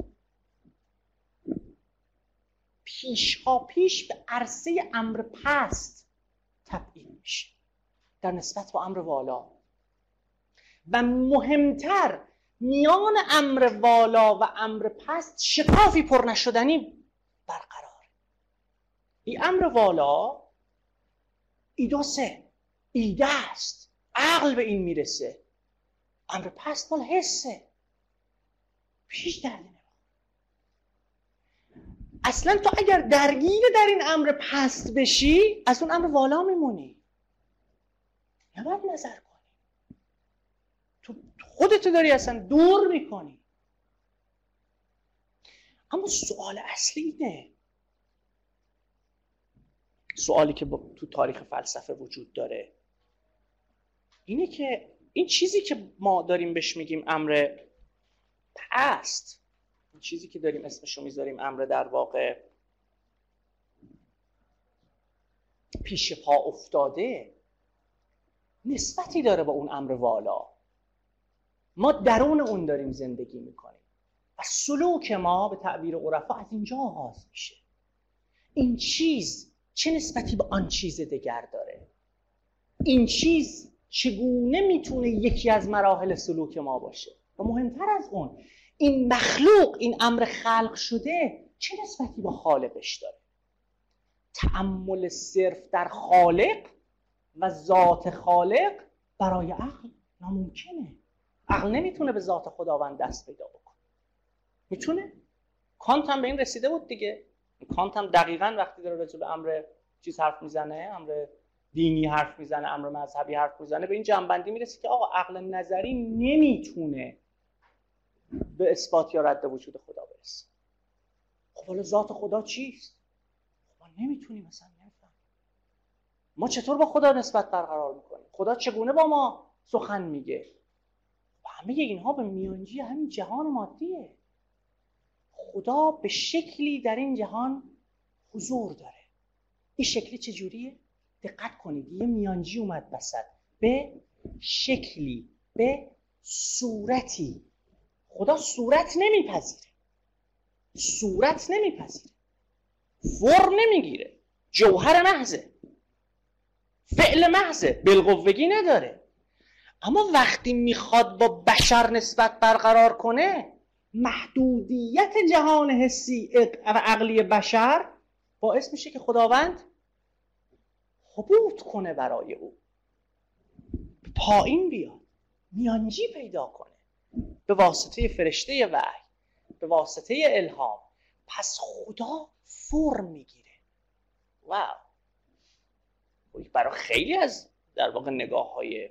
پیشا پیش به عرصه امر پست تبدیل میشه. در نسبت با امر والا. و مهمتر میان امر والا و امر پست شکافی پر نشدنی برقرار. این امر والا ایدوسه ایده است عقل به این می‌رسه. امر پست مال حسه. پیش درد اصلا تو اگر درگیر در این امر پست بشی از اون امر والا میمونی. نباید نظر تو خودتو داری اصلا دور می‌کنی. اما سوال اصلی اینه. سوالی که تو تاریخ فلسفه وجود داره. اینه که این چیزی که ما داریم بهش میگیم امر پست این چیزی که داریم اسمشو می‌ذاریم امر در واقع پیش پا افتاده نسبتی داره با اون امر والا. ما درون اون داریم زندگی می‌کنیم. و سلوک ما به تعبیر عرفا از اینجا آغاز میشه. این چیز چه نسبتی به آن چیز دیگر داره؟ این چیز چگونه می‌تونه یکی از مراحل سلوک ما باشه؟ و مهمتر از اون این مخلوق این امر خلق شده چه نسبتی با خالقش داره؟ تعمل صرف در خالق و ذات خالق برای عقل ناممکنه. عقل نمی‌تونه به ذات خداوند دست پیدا بکنه. می‌تونه؟ کانت هم به این رسیده بود دیگه. کانت هم دقیقا وقتی داره راجع به امر چیز حرف می‌زنه امر دینی حرف می‌زنه امر مذهبی حرف می‌زنه به این جنبندی می‌رسه که آقا عقل نظری نمی‌تونه به اثبات یا رد وجود خدا برسه. خب حالا ذات خدا چیست؟ خب ما نمی‌تونیم مثلا نفهم ما چطور با خدا نسبت برقرار می‌کنیم؟ خدا چگونه با ما سخن میگه؟ و همه اینها به میانجی همین جهان مادیه. خدا به شکلی در این جهان حضور داره. این شکلی چجوریه؟ دقت کنید یه میانجی اومد بسد. به شکلی به صورتی. خدا صورت نمیپذیره. صورت نمیپذیره. فرم نمی‌گیره. جوهر محضه. فعل محضه. بالقوگی نداره. اما وقتی می‌خواد با بشر نسبت برقرار کنه محدودیت جهان حسی و عقلی بشر باعث میشه که خداوند حبوط کنه برای او. پایین بیاد میانجی پیدا کنه. به واسطه فرشته وحی به واسطه الهام. پس خدا فرم می‌گیره. واو. خب برای خیلی از در واقع نگاه های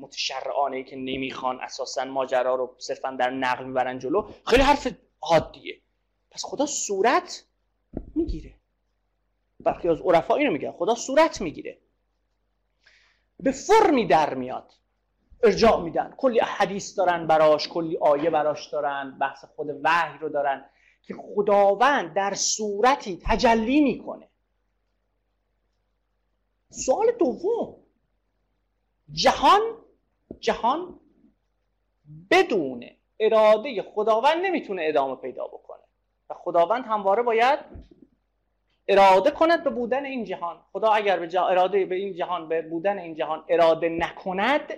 متشرعانه که نمی‌خوان اساسا ماجرا رو صرفا در نقل می‌برن جلو خیلی حرف عادیه. پس خدا صورت می‌گیره. برخی از عرفا اینو میگن خدا صورت می‌گیره. به فرمی در میاد. ارجاع میدن. کلی حدیث دارن براش کلی آیه براش دارن بحث خود وحی رو دارن که خداوند در صورتی تجلی می‌کنه. سوال دوم جهان جهان بدون اراده خداوند نمی‌تونه ادامه پیدا بکنه. و خداوند همواره باید اراده کند به بودن این جهان. خدا اگر به اراده به این جهان به بودن این جهان اراده نکند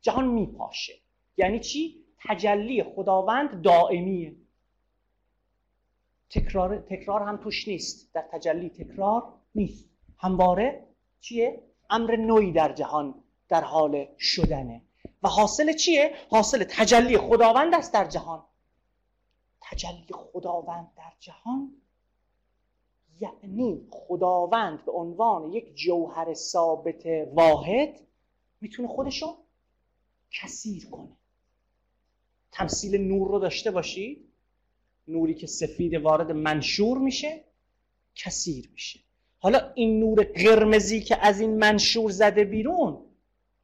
جهان میپاشه. یعنی چی؟ تجلی خداوند دائمیه. تکرار تکرار هم توش نیست. در تجلی تکرار نیست. همواره چیه؟ امر نوعی در جهان در حال شدنه. و حاصل چیه؟ حاصل تجلی خداوند است در جهان. تجلی خداوند در جهان یعنی خداوند به عنوان یک جوهر ثابت واحد می‌تونه خودشو کثیر کنه. تمثیل نور رو داشته باشید نوری که سفید وارد منشور میشه کثیر میشه. حالا این نور قرمزی که از این منشور زده بیرون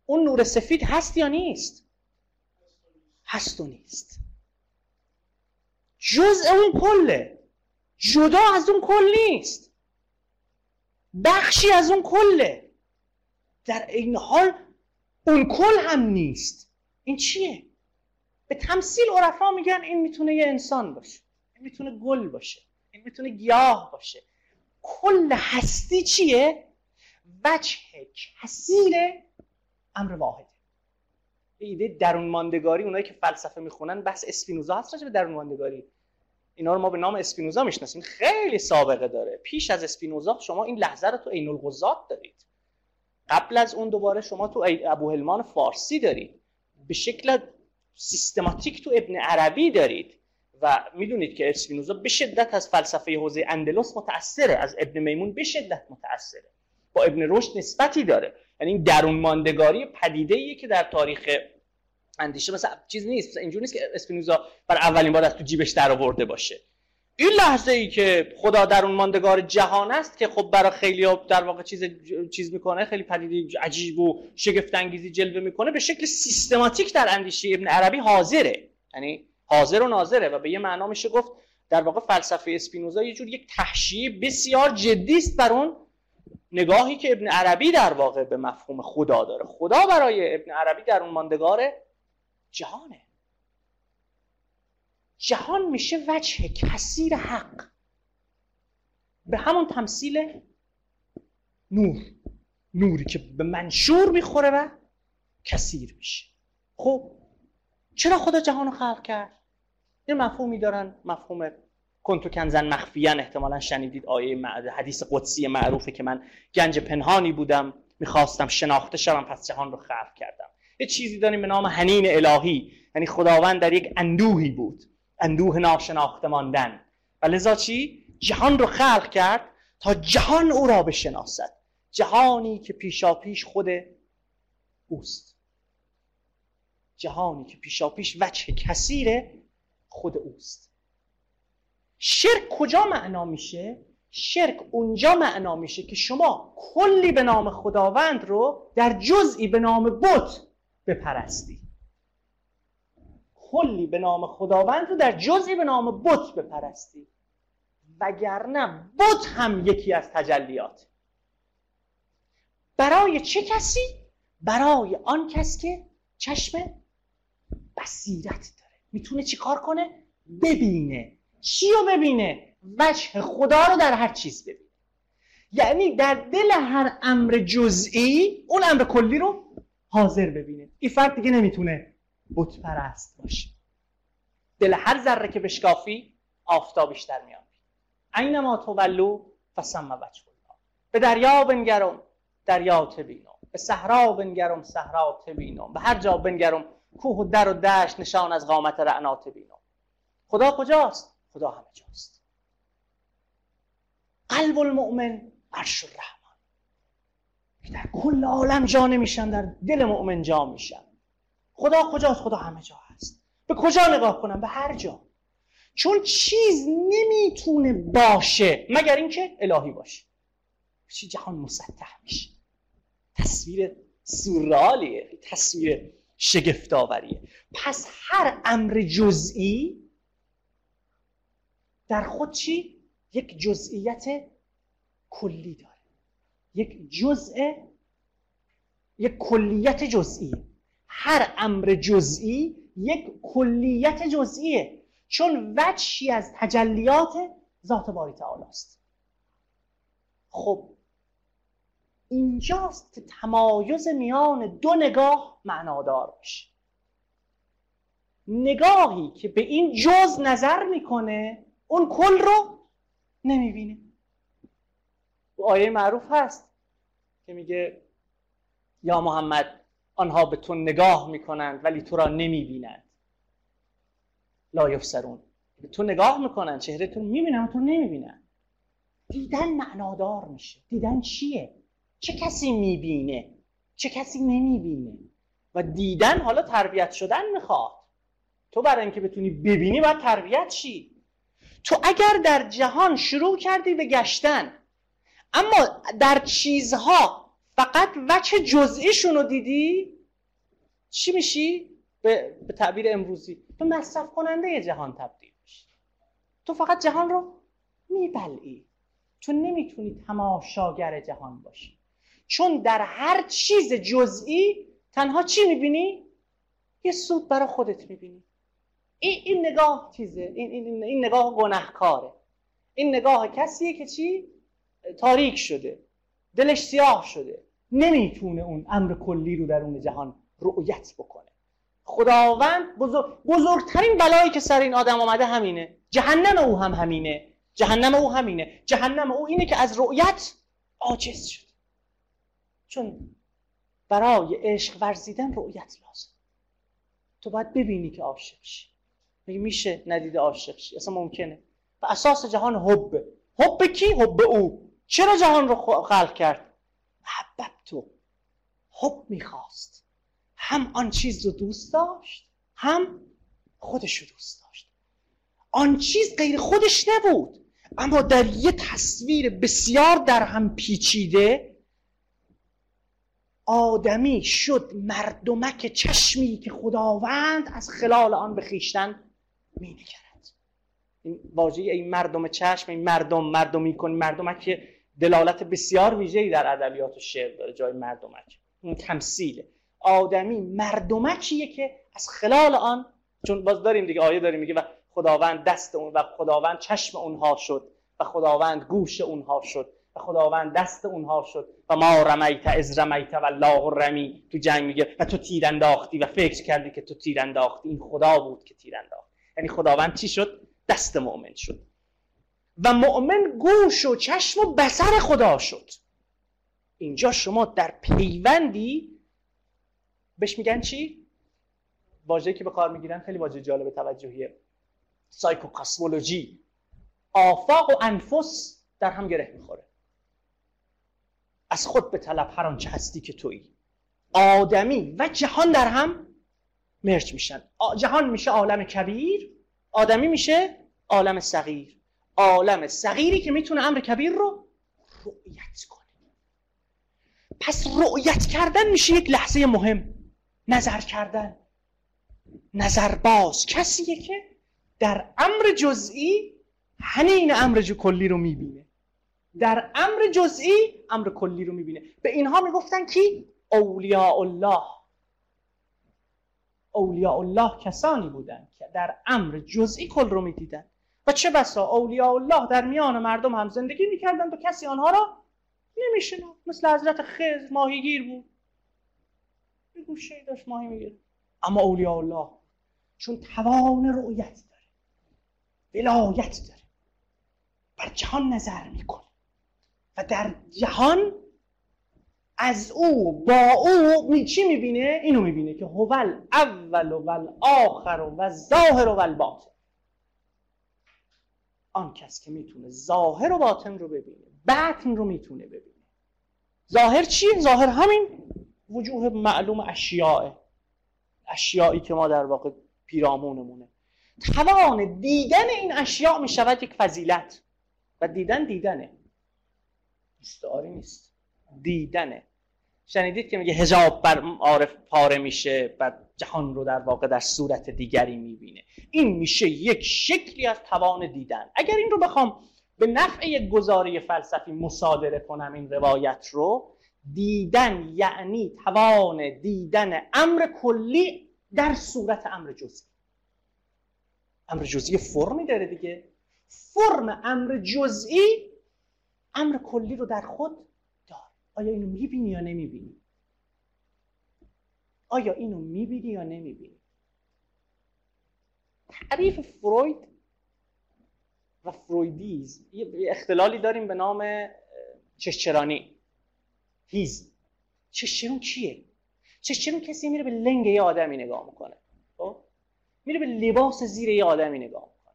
اون نور سفید هست یا نیست؟ هست و نیست. جزء اون کله. جدا از اون کل نیست. بخشی از اون کله. در این حال اون کل هم نیست. این چیه؟ به تمثیل عرفا میگن این می‌تونه یه انسان باشه. این می‌تونه گل باشه. این می‌تونه گیاه باشه. کل هستی چیه؟ وجه کثیر امر واحده ایده درون ماندگاری اونایی که فلسفه می‌خونن بحث اسپینوزا هست راجع به درون ماندگاری اینا رو ما به نام اسپینوزا می‌شناسیم. خیلی سابقه داره. پیش از اسپینوزا شما این لحظه رو تو عین الغزات دارید. قبل از اون دوباره شما تو ابو هلمان فارسی دارید. به شکل سیستماتیک تو ابن عربی دارید. و می‌دونید که اسپینوزا به شدت از فلسفه حوزه اندلس متأثره. از ابن میمون به شدت متأثره. با ابن رشد نسبتی داره. یعنی این درون ماندگاری پدیده که در تاریخ اندیشه مثلا چیز نیست. مثلا اینجوری نیست که اسپینوزا بر اولین بار از تو جیبش در آورده باشه. این لحظه ای که خدا در اون ماندگار جهان است که خب برای خیلی در واقع چیز چیز می‌کنه خیلی پدیده عجیب و شگفت انگیزی جلوه می‌کنه به شکل سیستماتیک در اندیشه ابن عربی حاضره. یعنی حاضر و ناظره و به یه معنا میشه گفت در واقع فلسفه اسپینوزا یه جور یک تحشیه بسیار جدی است بر اون نگاهی که ابن عربی در واقع به مفهوم خدا داره. خدا برای ابن عربی در اون ماندگار جهانه. جهان میشه وجه کثیر حق. به همون تمثیل نور. نوری که به منشور می‌خوره و کثیر میشه. خب چرا خدا جهان رو خلق کرد؟ یه مفهومی دارن مفهوم کنتو کنزن مخفیان احتمالا شنیدید آیه حدیث قدسی معروفه که من گنج پنهانی بودم می‌خواستم شناخته شوم پس جهان رو خلق کردم. یه چیزی داریم به نام حنین الهی. یعنی خداوند در یک اندوهی بود. اندوه ناشناخته ماندن. و لذا چی؟ جهان رو خلق کرد تا جهان او را بشناسد. جهانی که پیشا پیش خود اوست. جهانی که پیشا پیش وجه کثیر خود اوست. شرک کجا معنا میشه؟ شرک اونجا معنا میشه که شما کلی به نام خداوند رو در جزئی به نام بت بپرستی. کلی به نام خداوند رو در جزئی به نام بت بپرستی. وگرنه بت هم یکی از تجلیات. برای چه کسی؟ برای آن کس که چشم بصیرت داره. می‌تونه چی کار کنه؟ ببینه. چی رو ببینه؟ وجه خدا رو در هر چیز ببینه. یعنی در دل هر امر جزئی اون امر کلی رو حاضر ببینه. این فرد دیگه نمی‌تونه بت پرست باشه. دل هر ذره که بشکافی آفتابش در میاد. اینما تولو فسم وجه الله. به دریا بنگرم دریا تبینم. به صحرا بنگرم صحرا تبینم. به هر جا بنگرم کوه و در و دشت نشان از قامت رعنا تبینم. خدا کجاست؟ خدا همه جاست. قلب المؤمن عرش الرحمن. در کل عالم جا نمیشن در دل مؤمن جا میشن. خدا کجاست؟ خدا همه جا هست. به کجا نگاه کنم؟ به هر جا. چون چیز نمی‌تونه باشه مگر اینکه الهی باشه. چی جهان مسطح میشه. تصویر سورالیه تصویر شگفتآوریه. پس هر امر جزئی در خود چی؟ یک جزئیت کلی داره. یک جزء یک کلیت جزئی. هر امر جزئی یک کلیت جزئیه. چون وجهی از تجلیات ذات باری تعالی است. خب اینجاست که تمایز میان دو نگاه معنادار میشه نگاهی که به این جز نظر می‌کنه اون کل رو نمی‌بینه آیه معروف هست که میگه یا محمد آنها به تو نگاه می‌کنند ولی تو را نمی‌بینند. لا یفسرون. به تو نگاه می‌کنن چهره تو می‌بینن تو نمی‌بینن. دیدن معنادار میشه. دیدن چیه؟ چه کسی می‌بینه؟ چه کسی نمی‌بینه؟ و دیدن حالا تربیت شدن می‌خواد. تو برای اینکه بتونی ببینی باید تربیت چی تو اگر در جهان شروع کردی به گشتن اما در چیزها فقط وچه جزئیشون رو دیدی چی میشی؟ به, به تعبیر امروزی تو مصرف کننده جهان تبدیل میشی تو فقط جهان رو میبلعی تو نمی‌تونی تماشاگر جهان باشی چون در هر چیز جزئی تنها چی می‌بینی؟ یه سود برای خودت می‌بینی این, این نگاه چیزه؟ این, این, این نگاه گناهکاره. این نگاه کسیه که چی؟ تاریک شده. دلش سیاه شده. نمی‌تونه اون امر کلی رو در اون جهان رؤیت بکنه. خداوند بزرگ... بزرگترین بلایی که سر این آدم آمده همینه. جهنم او هم همینه. جهنم او همینه. جهنم او اینه که از رؤیت عاجز شد چون برای عشق ورزیدن رؤیت لازم. تو باید ببینی که عاشق شی. میگه میشه ندیده عاشق شی. اصلا ممکنه. و اساس جهان حبه. حب کی؟ حب او. چرا جهان رو خلق کرد؟ حبب تو. حب می‌خواست. هم آن چیز رو دوست داشت هم خودش رو دوست داشت. آن چیز غیر خودش نبود. اما در یه تصویر بسیار در هم پیچیده آدمی شد مردمک چشمی که خداوند از خلال آن به خیشتن می این واژه این مردم چشم این مردم مردمی کن مردمک دلالت بسیار ویژه‌ای در ادبیات و شعر داره جای مردمک. این تمثیله. آدمی مردمکیه که از خلال آن چون باز داریم دیگه آیه داریم میگه و خداوند دست اون و خداوند چشم اونها شد و خداوند گوش اونها شد و خداوند دست اونها شد. و ما رمیت از رمیت و الله رمی تو جنگ میگه و تو تیر انداختی و فکر کردی که تو تیر انداختی. این خدا بود که تیر انداخت. یعنی خداوند چی شد؟ دست مؤمن شد. و مؤمن گوش و چشم و بسر خدا شد. اینجا شما در پیوندی بهش میگن چی؟ واژه‌ای که به کار می‌گیرن خیلی واژه جالب توجهیه. سایکوکاسمولوژی آفاق و انفس در هم گره می‌خوره. از خود به طلب هر آنچه هستی که تویی. آدمی و جهان در هم مرج میشن. جهان میشه عالم کبیر آدمی میشه عالم صغیر. عالم صغیری که می‌تونه امر کبیر رو رؤیت کنه. پس رؤیت کردن میشه یک لحظه مهم. نظر کردن. نظر باز. کسیه که در امر جزئی همین امر کلی رو می‌بینه. در امر جزئی امر کلی رو می‌بینه. به اینها می‌گفتن کی اولیاء الله. اولیاء الله کسانی بودند که در امر جزئی کل رو می‌دیدن و چه بسا اولیاء الله در میان مردم هم زندگی می‌کردند و کسی آنها را نمیشناخت. مثل حضرت خضر ماهیگیر بود. یه گوشه داشت ماهی می‌گیره اما اولیاء الله چون توان رؤیت داره ولایت داره بر جهان نظر می‌کنه و در جهان از او با او می چی می‌بینه؟ اینو می‌بینه که هو اول و آخر و ظاهر و الباطن آن کس که می‌تونه ظاهر و باطن رو ببینه باطن رو می‌تونه ببینه. ظاهر چیه؟ ظاهر همین وجوه معلوم اشیاء اشیایی که ما در واقع پیرامونمونه. توان دیدن این اشیاء می‌شود یک فضیلت. و دیدن دیدنه. استعاری نیست. دیدنه. شنیدید که میگه هجاب بر عارف پاره میشه بعد جهان رو در واقع در صورت دیگری می‌بینه. این میشه یک شکلی از توان دیدن. اگر این رو بخوام به نفع یک گزاری فلسفی مصادره کنم این روایت رو دیدن یعنی توان دیدن امر کلی در صورت امر جزئی. امر جزئی فرمی داره دیگه. فرم امر جزئی امر کلی رو در خود آیا اینو می‌بینی یا نمی‌بینی؟ آیا اینو می‌بینی یا نمی‌بینی؟ تعریف فروید و فرویدیز یه اختلالی داریم به نام چشچرانی. هیز چشچرون کیه؟ چشچرون کسی میره به لنگ یه آدمی نگاه می‌کنه. خب؟ میره به لباس زیر یه آدمی نگاه می‌کنه.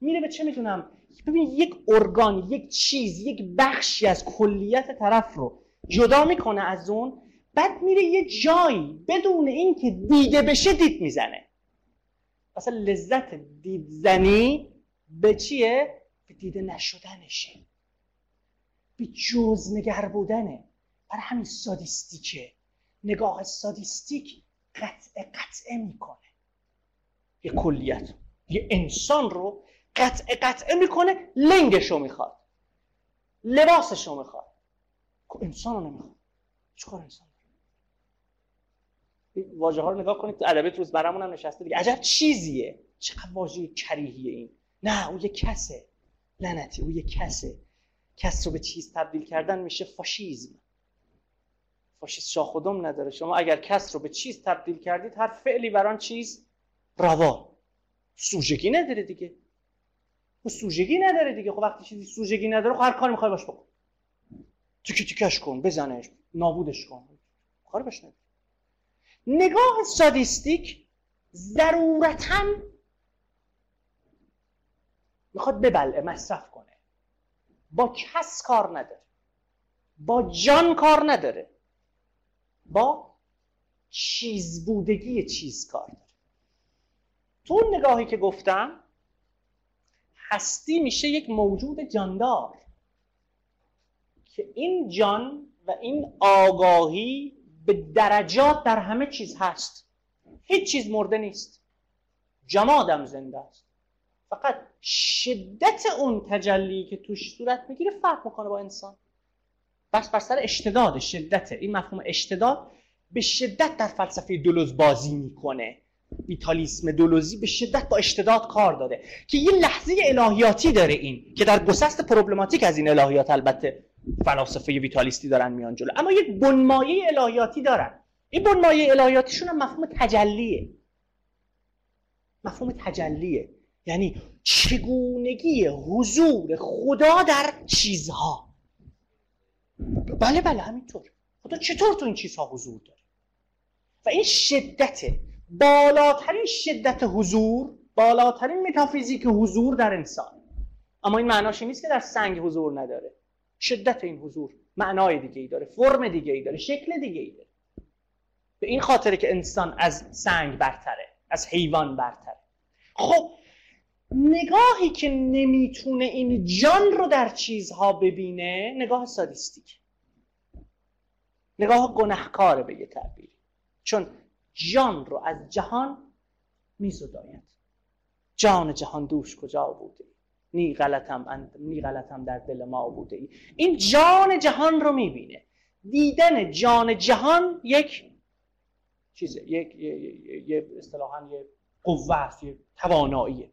میره به چه می‌تونم ببین یک ارگان یک چیز یک بخشی از کلیت طرف رو جدا می‌کنه از اون بعد میره یه جایی بدون اینکه دیده بشه دید می‌زنه. اصلا لذت دیدزنی به چیه؟ به دیده نشدنشه. به جز نگر بودنه. برای همین سادیستیکه. نگاه سادیستیک قطع قطعه می‌کنه. یه کلیت. یه انسان رو قطع قطعه می‌کنه لنگشو می‌خواد. لباسشو می‌خواد. انسان رو نمی‌خواد چیکار انسان واژه ها رو نگاه کنید تو ادبیات برامون هم نشسته دیگه. عجب چیزیه. چقدر واژه کریهیه این. نه او یه کسه. لعنتی او یه کسه. کس رو به چیز تبدیل کردن میشه فاشیزم. فاشیست شاه خودم نداره. شما اگر کس رو به چیز تبدیل کردید هر فعلی بران چیز روا. سوژگی نداره دیگه. او سوژگی نداره دیگه. خب وقتی چیزی سوژگی نداره خب هر کاری می‌خوای باش بکن. تیکه تیکش کن بزنش نابودش کن. باش نداره نگاه سادیستیک ضرورتا می‌خواد ببلعه مصرف کنه. با کس کار نداره. با جان کار نداره. با چیز بودگی چیز کار داره. تو نگاهی که گفتم هستی میشه یک موجود جاندار. که این جان و این آگاهی به درجات در همه چیز هست. هیچ چیز مرده نیست. جمادم زنده است. فقط شدت اون تجلی که توش صورت می‌گیره فرق می‌کنه با انسان. بس بر سر اشتداد شدت. این مفهوم اشتداد به شدت در فلسفه دولوز بازی می‌کنه. ویتالیسم دولوزی به شدت با اشتداد کار داره که یه لحظه الهیاتی داره این که در گسست پروبلماتیک از این الهیات البته فلاسفه ویتالیستی دارن میان جلو. اما یک بنمایه الهیاتی دارن. این بنمایه الهیاتیشون هم مفهوم تجلیه. مفهوم تجلیه. یعنی چگونگی حضور خدا در چیزها. بله بله همینطور. خدا چطور تو این چیزها حضور داره؟ و این شدت بالاترین شدت حضور بالاترین متافیزیک حضور در انسان. اما این معناش نیست که در سنگ حضور نداره. شدت این حضور معنای دیگه ای داره فرم دیگه ای داره شکل دیگه ای داره. به این خاطره که انسان از سنگ برتره از حیوان برتره. خب نگاهی که نمی‌تونه این جان رو در چیزها ببینه نگاه سادیستیک. نگاه گنهکاره به یه تعبیری چون جان رو از جهان میزداید. جان جهان دوش کجا بوده؟ نی غلطم, نی غلطم در دل ما بوده ای. این جان جهان رو می‌بینه. دیدن جان جهان یک چیزه. یک یه اصطلاحا یه قوه یه تواناییه.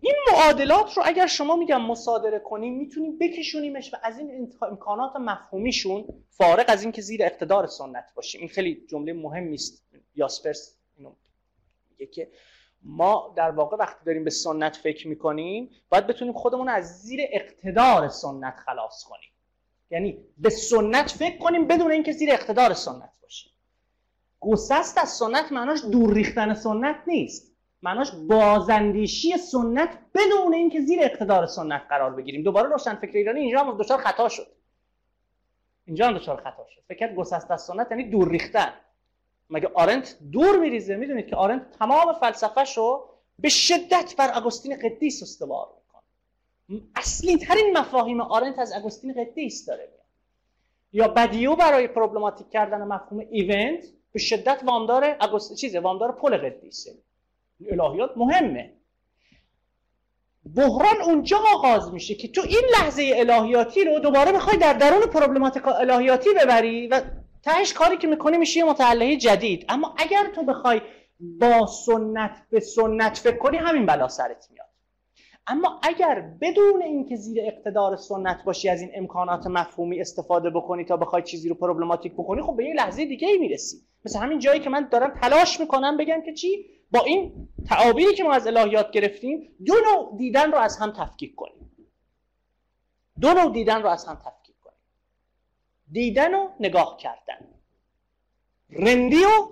این معادلات رو اگر شما میگم مصادره کنیم می‌تونیم بکشونیمش و از این امکانات مفهومیشون فارغ از اینکه زیر اقتدار سنت باشیم. این خیلی جمله مهمی است یاسپرس اینو میگه که ما در واقع وقتی داریم به سنت فکر می‌کنیم باید بتونیم خودمون از زیر اقتدار سنت خلاص کنیم. یعنی به سنت فکر کنیم بدون اینکه زیر اقتدار سنت باشیم. گسست از سنت معناش دور ریختن سنت نیست. معناش بازندیشی سنت بدون اینکه زیر اقتدار سنت قرار بگیریم. دوباره روشن فکر ایرانی اینجا هم دچار خطا شد. اینجا هم دچار خطا شد. فکر گسست از سنت یعنی دور ریختن. مگه آرنت دور میریزه؟ می‌دونید که آرنت تمام فلسفهش رو به شدت بر اگوستین قدیس استوار می‌کنه. اصلی ترین مفاهیم آرنت از اگوستین قدیس داره. میاد یا بدیو برای پروبلماتیک کردن مفهوم event به شدت وامدار اگوست چیزه وامدار پل قدیسه. الهیات مهمه. بحران اونجا آغاز میشه که تو این لحظه الهیاتی رو دوباره می‌خوای در درون پروبلماتیک الهیاتی ببری و تهش کاری که می‌کنی میشه یه متعلقه جدید. اما اگر تو بخوای با سنت به سنت فکر کنی همین بلا سرت میاد. اما اگر بدون اینکه زیر اقتدار سنت باشی از این امکانات مفهومی استفاده بکنی تا بخوای چیزی رو پروبلماتیک بکنی خب به یه لحظه دیگه ای می‌رسی. مثل همین جایی که من دارم تلاش می‌کنم بگم که چی؟ با این تعابیری که ما از الهیات گرفتیم دو نوع دیدن رو از هم تفکیک کنیم. دو نوع دیدن رو از هم تفکیک دیدن و نگاه کردن. رندی و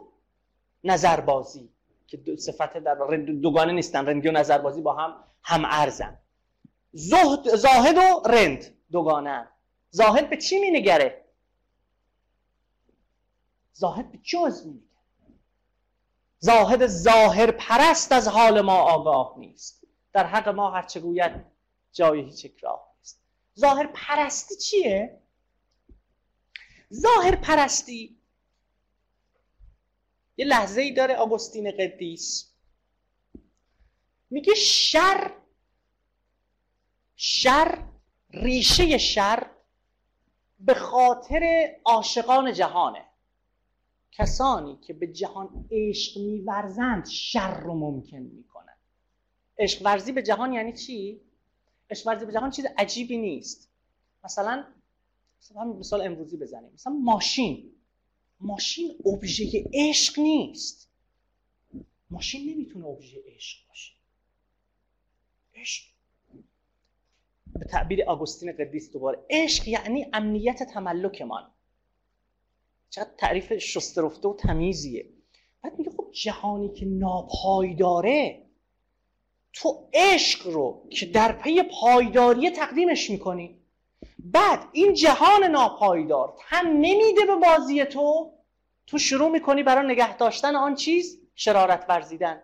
نظربازی که دو صفت در دوگانه نیستن رندی و نظربازی با هم هم ارزن. زهد زاهد و رند دوگانه. زاهد به چی مینگره؟ زاهد به جز مینگره؟ زاهد ظاهر پرست از حال ما آگاه نیست. در حق ما هرچه گوید جای هیچ اکراه نیست. ظاهر پرستی چیه؟ ظاهر پرستی. یه لحظه ای داره آگوستین قدیس. میگه شر شر ریشه شر به خاطر عاشقان جهانه. کسانی که به جهان عشق میورزند شر رو ممکن می‌کنن. عشق ورزی به جهان یعنی چی؟ عشق ورزی به جهان چیز عجیبی نیست. مثلا مثلا مثال امروزی بزنیم. مثلا ماشین. ماشین ابژه عشق نیست. ماشین نمی‌تونه ابژه عشق باشه. عشق. به تعبیر آگوستین قدیس دوباره عشق یعنی امنیت تملکمان. چقدر تعریف شسترفته و تمیزیه. بعد میگه خب جهانی که ناپایداره تو عشق رو که در پی پایداری تقدیمش می‌کنی بعد این جهان ناپایدار تن نمیده به بازی تو تو شروع می‌کنی برای نگه داشتن آن چیز شرارت ورزیدن.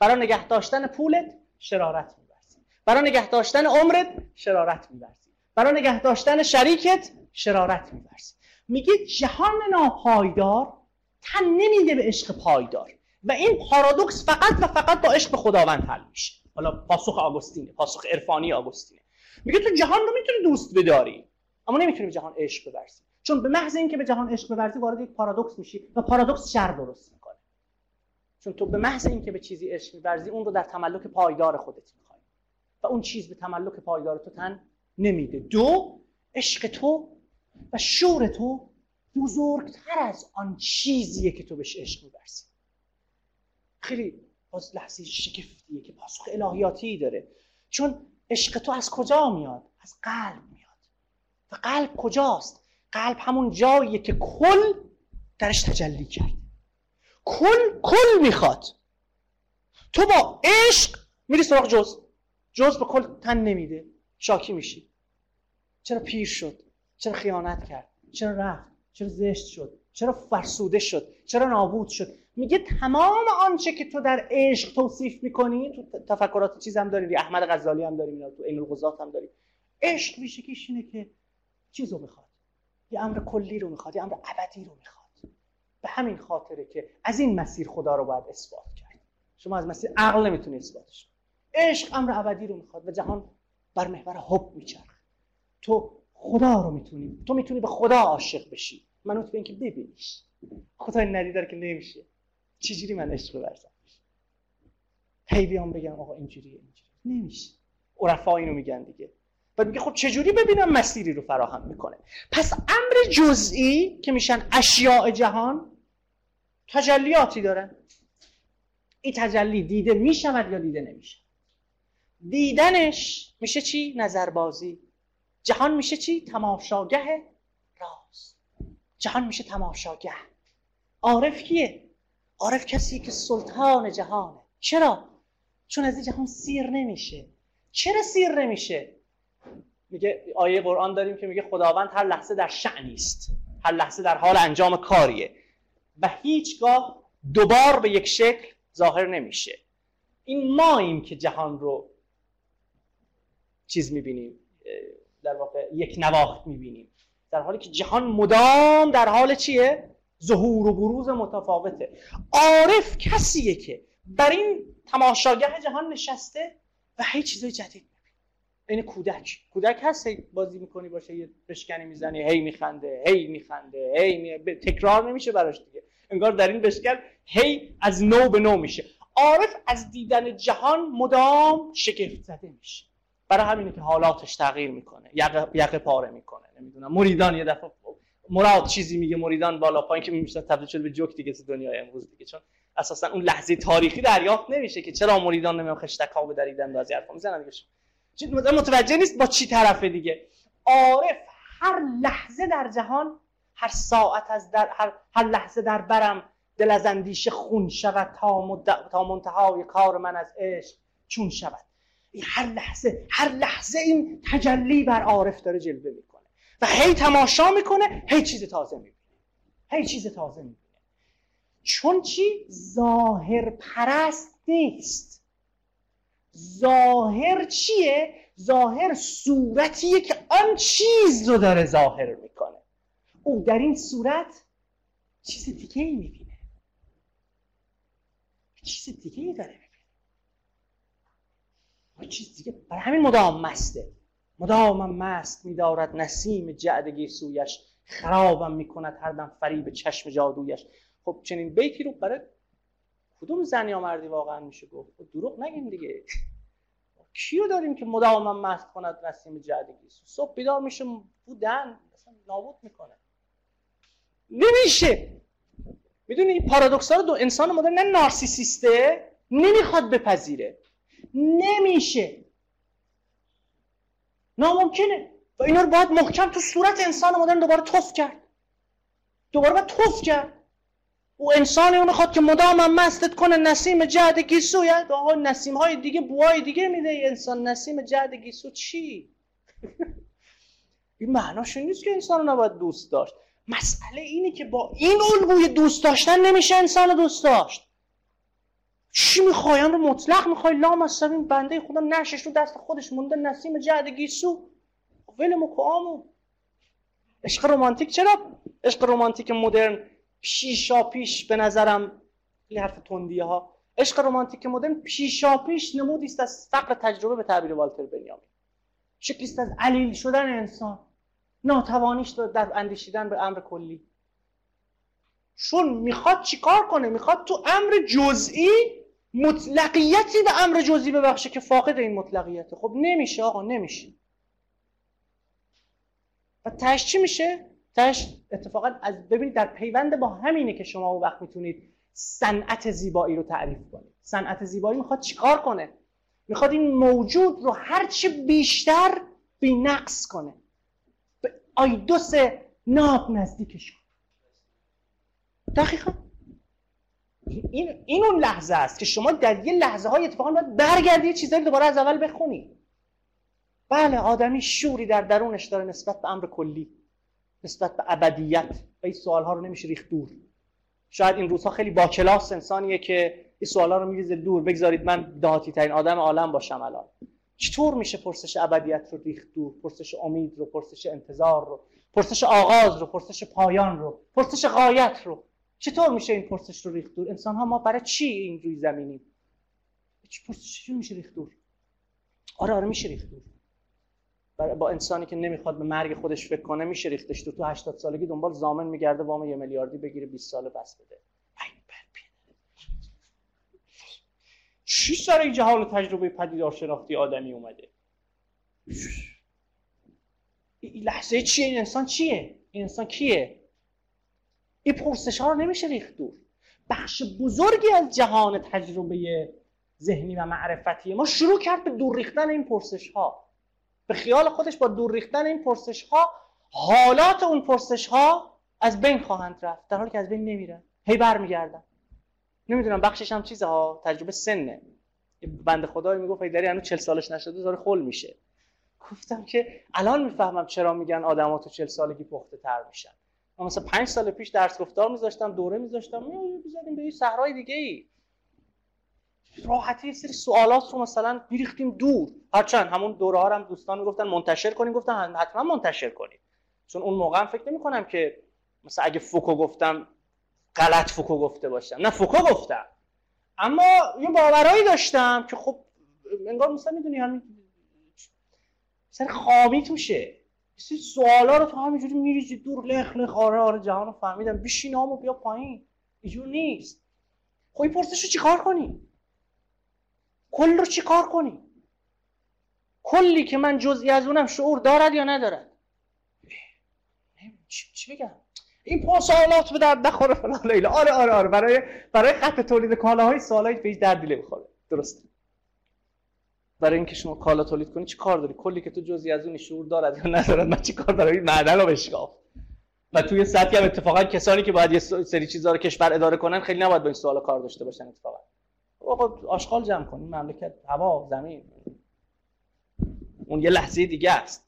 برای نگه داشتن پولت شرارت میورزی. برای نگه داشتن عمرت شرارت میورزی. برای نگه داشتن شریکت شرارت میورزی. میگه جهان ناپایدار تن نمیده به عشق پایدار. و این پارادوکس فقط و فقط با عشق خداوند حل میشه. حالا پاسخ آگوستینه پاسخ عرفانی آگوستینه. میگه تو جهان رو می‌تونی دوست بداری اما نمی‌تونی به جهان عشق بورزی چون به محض اینکه به جهان عشق بورزی وارد یک پارادوکس میشی و پارادوکس شر درست می‌کنه. چون تو به محض اینکه به چیزی عشق میورزی اون رو در تملک پایدار خودت می‌خوای. و اون چیز به تملک پایدار تو تن نمیده. دو عشق تو و شور تو بزرگتر از آن چیزیه که تو بهش عشق میورزی خیلی باز لحظه شگفتیه که پاسخ الهیاتی داره. چون عشق تو از کجا میاد؟ از قلب میاد. و قلب کجاست؟ قلب همون جاییه که کل درش تجلی کرد. کل کل می‌خواد. تو با عشق میری سراغ جز. جز به کل تن نمیده. شاکی میشی. چرا پیر شد؟ چرا خیانت کرد؟ چرا رفت؟ چرا زشت شد؟ چرا فرسوده شد؟ چرا نابود شد؟ میگه تمام آنچه که تو در عشق توصیف می‌کنی تو تفکرات چیز هم داریم احمد غزالی هم داریم تو این الغزات هم داریم. عشق ویژگیش اینه که چیز رو می‌خواد. یه امر کلی رو می‌خواد یه امر ابدی رو می‌خواد. به همین خاطره که از این مسیر خدا رو باید اثبات کرد. شما از مسیر عقل نمی‌تونی اثباتش عشق امر ابدی رو می‌خواد و جهان بر محور حب میچرخه. تو خدا رو می‌تونی تو می‌تونی به خدا عاشق بشی. منوط به اینکه ببینیش. خدا ندیدار که نمیشه. چجوری من عشق بورزم هی بیام بگم آقا اینجوریه اینجوری نمیشه. عرفا اینو میگن دیگه. و میگه خب چجوری ببینم مسیری رو فراهم می‌کنه؟ پس امر جزئی که میشن اشیاء جهان تجلیاتی دارن. این تجلی دیده می‌شود یا دیده نمیشه دیدنش میشه چی؟ نظربازی. جهان میشه چی؟ تماشاگه راست جهان میشه تماشاگه. عارف کیه؟ عارف کسی که سلطان جهانه. چرا؟ چون از این جهان سیر نمیشه. چرا سیر نمیشه؟ میگه آیه قرآن داریم که میگه خداوند هر لحظه در شعنی است. هر لحظه در حال انجام کاریه. و هیچگاه دوبار به یک شکل ظاهر نمیشه. این ماییم که جهان رو چیز می‌بینیم در واقع یک نواخت می‌بینیم. در حالی که جهان مدام در حال چیه؟ ظهور و بروز متفاوته. عارف کسیه که بر این تماشاگه جهان نشسته و هیچ چیزای جدید این کودک. کودک هست هی بازی می‌کنی باشه یه بشکنی می‌زنی هی میخنده هی میخنده هی می... تکرار نمیشه براش دیگه. انگار در این بشکن هی از نو به نو میشه. عارف از دیدن جهان مدام شگفت زده میشه. برای همینه که حالاتش تغییر می‌کنه یقه, پاره می‌کنه. نمی‌دونم. مریدان یه دفعه مراد چیزی میگه مریدان بالا پایین که میشه تبدیل شده به جوک دیگه تو دنیای امروز دیگه. چون اساسا اون لحظه تاریخی دریافت نمیشه که چرا مریدان نمیان خشتک ها بدریدن و از حرفا می‌زنن دیگه. متوجه نیست با چی طرفه دیگه. عارف هر لحظه در جهان هر ساعت از در هر, هر لحظه در برم دل از اندیشه خون شود تا, مد... تا منتهای کار من از عشق چون شود. هر لحظه هر لحظه این تجلی بر عارف داره جلوه می‌کنه. و هی تماشا می‌کنه هی چیز تازه می‌بینه. هی چیز تازه می‌بینه. چون چی؟ ظاهر پرست نیست. ظاهر چیه؟ ظاهر صورتیه که آن چیز رو داره ظاهر می‌کنه. او در این صورت چیز دیگه ای می‌بینه. چیز دیگه ای داره چیز دیگه برای همین مدام مسته. مدام مست میدارد نسیم جعدگی سویش. خرابم می‌کند هر دم فریب چشم جادویش. خب چنین بیتی رو برای کدوم زن یا مردی واقعا میشه گفت؟ خب دروغ نگیم دیگه. کیو داریم که مدام مست کند نسیم جعدگی صبح بیدار میشه بودن اصلا نابود می‌کنه. نمیشه! می‌دونی این پارادوکس رو دو انسان مدرن نه نارسیسیسته نمی‌خواد بپذیره. نمیشه! ناممکنه. و اینا رو باید محکم تو صورت انسان مدرن دوباره توف کرد. دوباره باید توف کرد. او انسانی رو می‌خواد که مدام مستت کنه نسیم جعد گیسو. یا آقا نسیم های دیگه بوهای دیگه میده انسان. نسیم جعد گیسو چی؟ این معناش نیست که انسان رو نباید دوست داشت. مسئله اینه که با این الگوی دوست داشتن نمیشه انسان دوست داشت. چی می‌خوای؟ رو مطلق می‌خوای؟ لام از این بنده خدا نشش رو دست خودش. مونده نسیم جعد گیسو ولمو کامو عشق رومانتیک چرا؟ عشق رومانتیک مدرن پیشا پیش به نظرم خیلی حرف تندیه ها. عشق رومانتیک مدرن پیشا پیش نمودی است از فقر تجربه به تعبیر والتر بنیامین. شکلی از علیل شدن انسان. ناتوانیش در اندیشیدن به امر کلی. چون می‌خواد چیکار کنه؟ می‌خواد تو امر جزئی مطلقیتی به امر جزئی ببخشه که فاقد این مطلقیته. خب نمیشه آقا نمیشه. و تش چی میشه؟ تش اتفاقا از ببینید در پیوند با همینه که شما اون وقت می‌تونید صنعت زیبایی رو تعریف کنید. صنعت زیبایی می‌خواد چیکار کنه؟ می‌خواد این موجود رو هرچی بیشتر بینقص کنه. به آیدوس ناب نزدیکش کنه دقیقا. این, این اون لحظه است که شما در یه لحظه های اتفاقا باید برگردی چیزایی دوباره از اول بخونی. بله آدمی شوری در درونش داره نسبت به امر کلی نسبت به ابدیت و این سوال ها رو نمیشه ریخت دور. شاید این روزها خیلی با کلاس انسانیه که این سوالا رو میریزه دور. بگذارید من دهاتی ترین آدم عالم باشم الان. چطور میشه پرسش ابدیت رو ریخت دور؟ پرسش امید رو پرسش انتظار رو پرسش آغاز رو پرسش پایان رو پرسش غایت رو؟ چطور میشه این پرسش رو ریخت دور؟ انسان ها ما برای چی این روی زمینیم؟ چی پرسش میشه ریخت دور؟ آره آره میشه ریخت دور. با انسانی که نمی‌خواد به مرگ خودش فکر کنه میشه ریختش تو تو 80 سالگی دنبال زامن میگرده وام یه میلیاردی بگیره 20 ساله بس بده. چی سر این جهان تجربه پدیدار شناختی آدمی اومده؟ این لحظه چیه؟ این انسان چیه؟ این انسان کیه؟ این پرسش ها نمیشه ریخت دور. بخش بزرگی از جهان تجربه ذهنی و معرفتی ما شروع کرد به دور ریختن این پرسش ها. به خیال خودش با دور ریختن این پرسش ها حالات اون پرسش ها از بین خواهند رفت. در حالی که از بین نمیرن. هی برمیگردن. نمی‌دونم بخشش هم چیزه ها تجربه سنه. بنده خدای می‌گفت داری هنوز 40 سالش نشده داره خل میشه. گفتم که الان می‌فهمم چرا میگن آدما تو 40 سالگی پخته تر میشن. مثلا 5 سال پیش درس گفتار میذاشتم دوره میذاشتم. می‌ذاریم به یه صحرای دیگه ای. راحتی سری سوالات رو مثلا بیریختیم دور. هرچند همون دوره ها هم دوستان می‌گفتن منتشر کنیم گفتن حتما منتشر کنیم. چون اون موقع هم فکر نمی کنم که مثلا اگه فوکو گفتم غلط فوکو گفته باشم. نه فوکو گفتم. اما یه باورایی داشتم که خب انگار مثلا می‌دونی همین سر خامی توشه سری سوالا رو تو همینجوری میریزی دور لخ لخ. آره آره جهان رو فهمیدم. بشین و بیا پایین. اینجور نیست. خب این پرسش رو چیکار کنی؟ کل رو چیکار کنی؟ کلی که من جزئی از اونم شعور دارد یا ندارد؟ چی بگم؟ این سوالات به درد نخوره فلان لیلا. آره آره آره. برای برای خط تولید کالاهای سوالای به درد دیله بخوره درست برای اینکه شما کالا تولید کنی چی کار داری؟ کلی که تو جزئی از اون شعور دارد یا ندارد من چی کار برای معدن رو بشکاف و توی سطحی هم اتفاقا کسانی که باید یه سری چیزا رو کشور اداره کنن خیلی نباید با این سوالا کار داشته باشن اتفاقا. آقا آشغال جمع کنیم مملکت هوا زمین. اون یه لحظه دیگه است.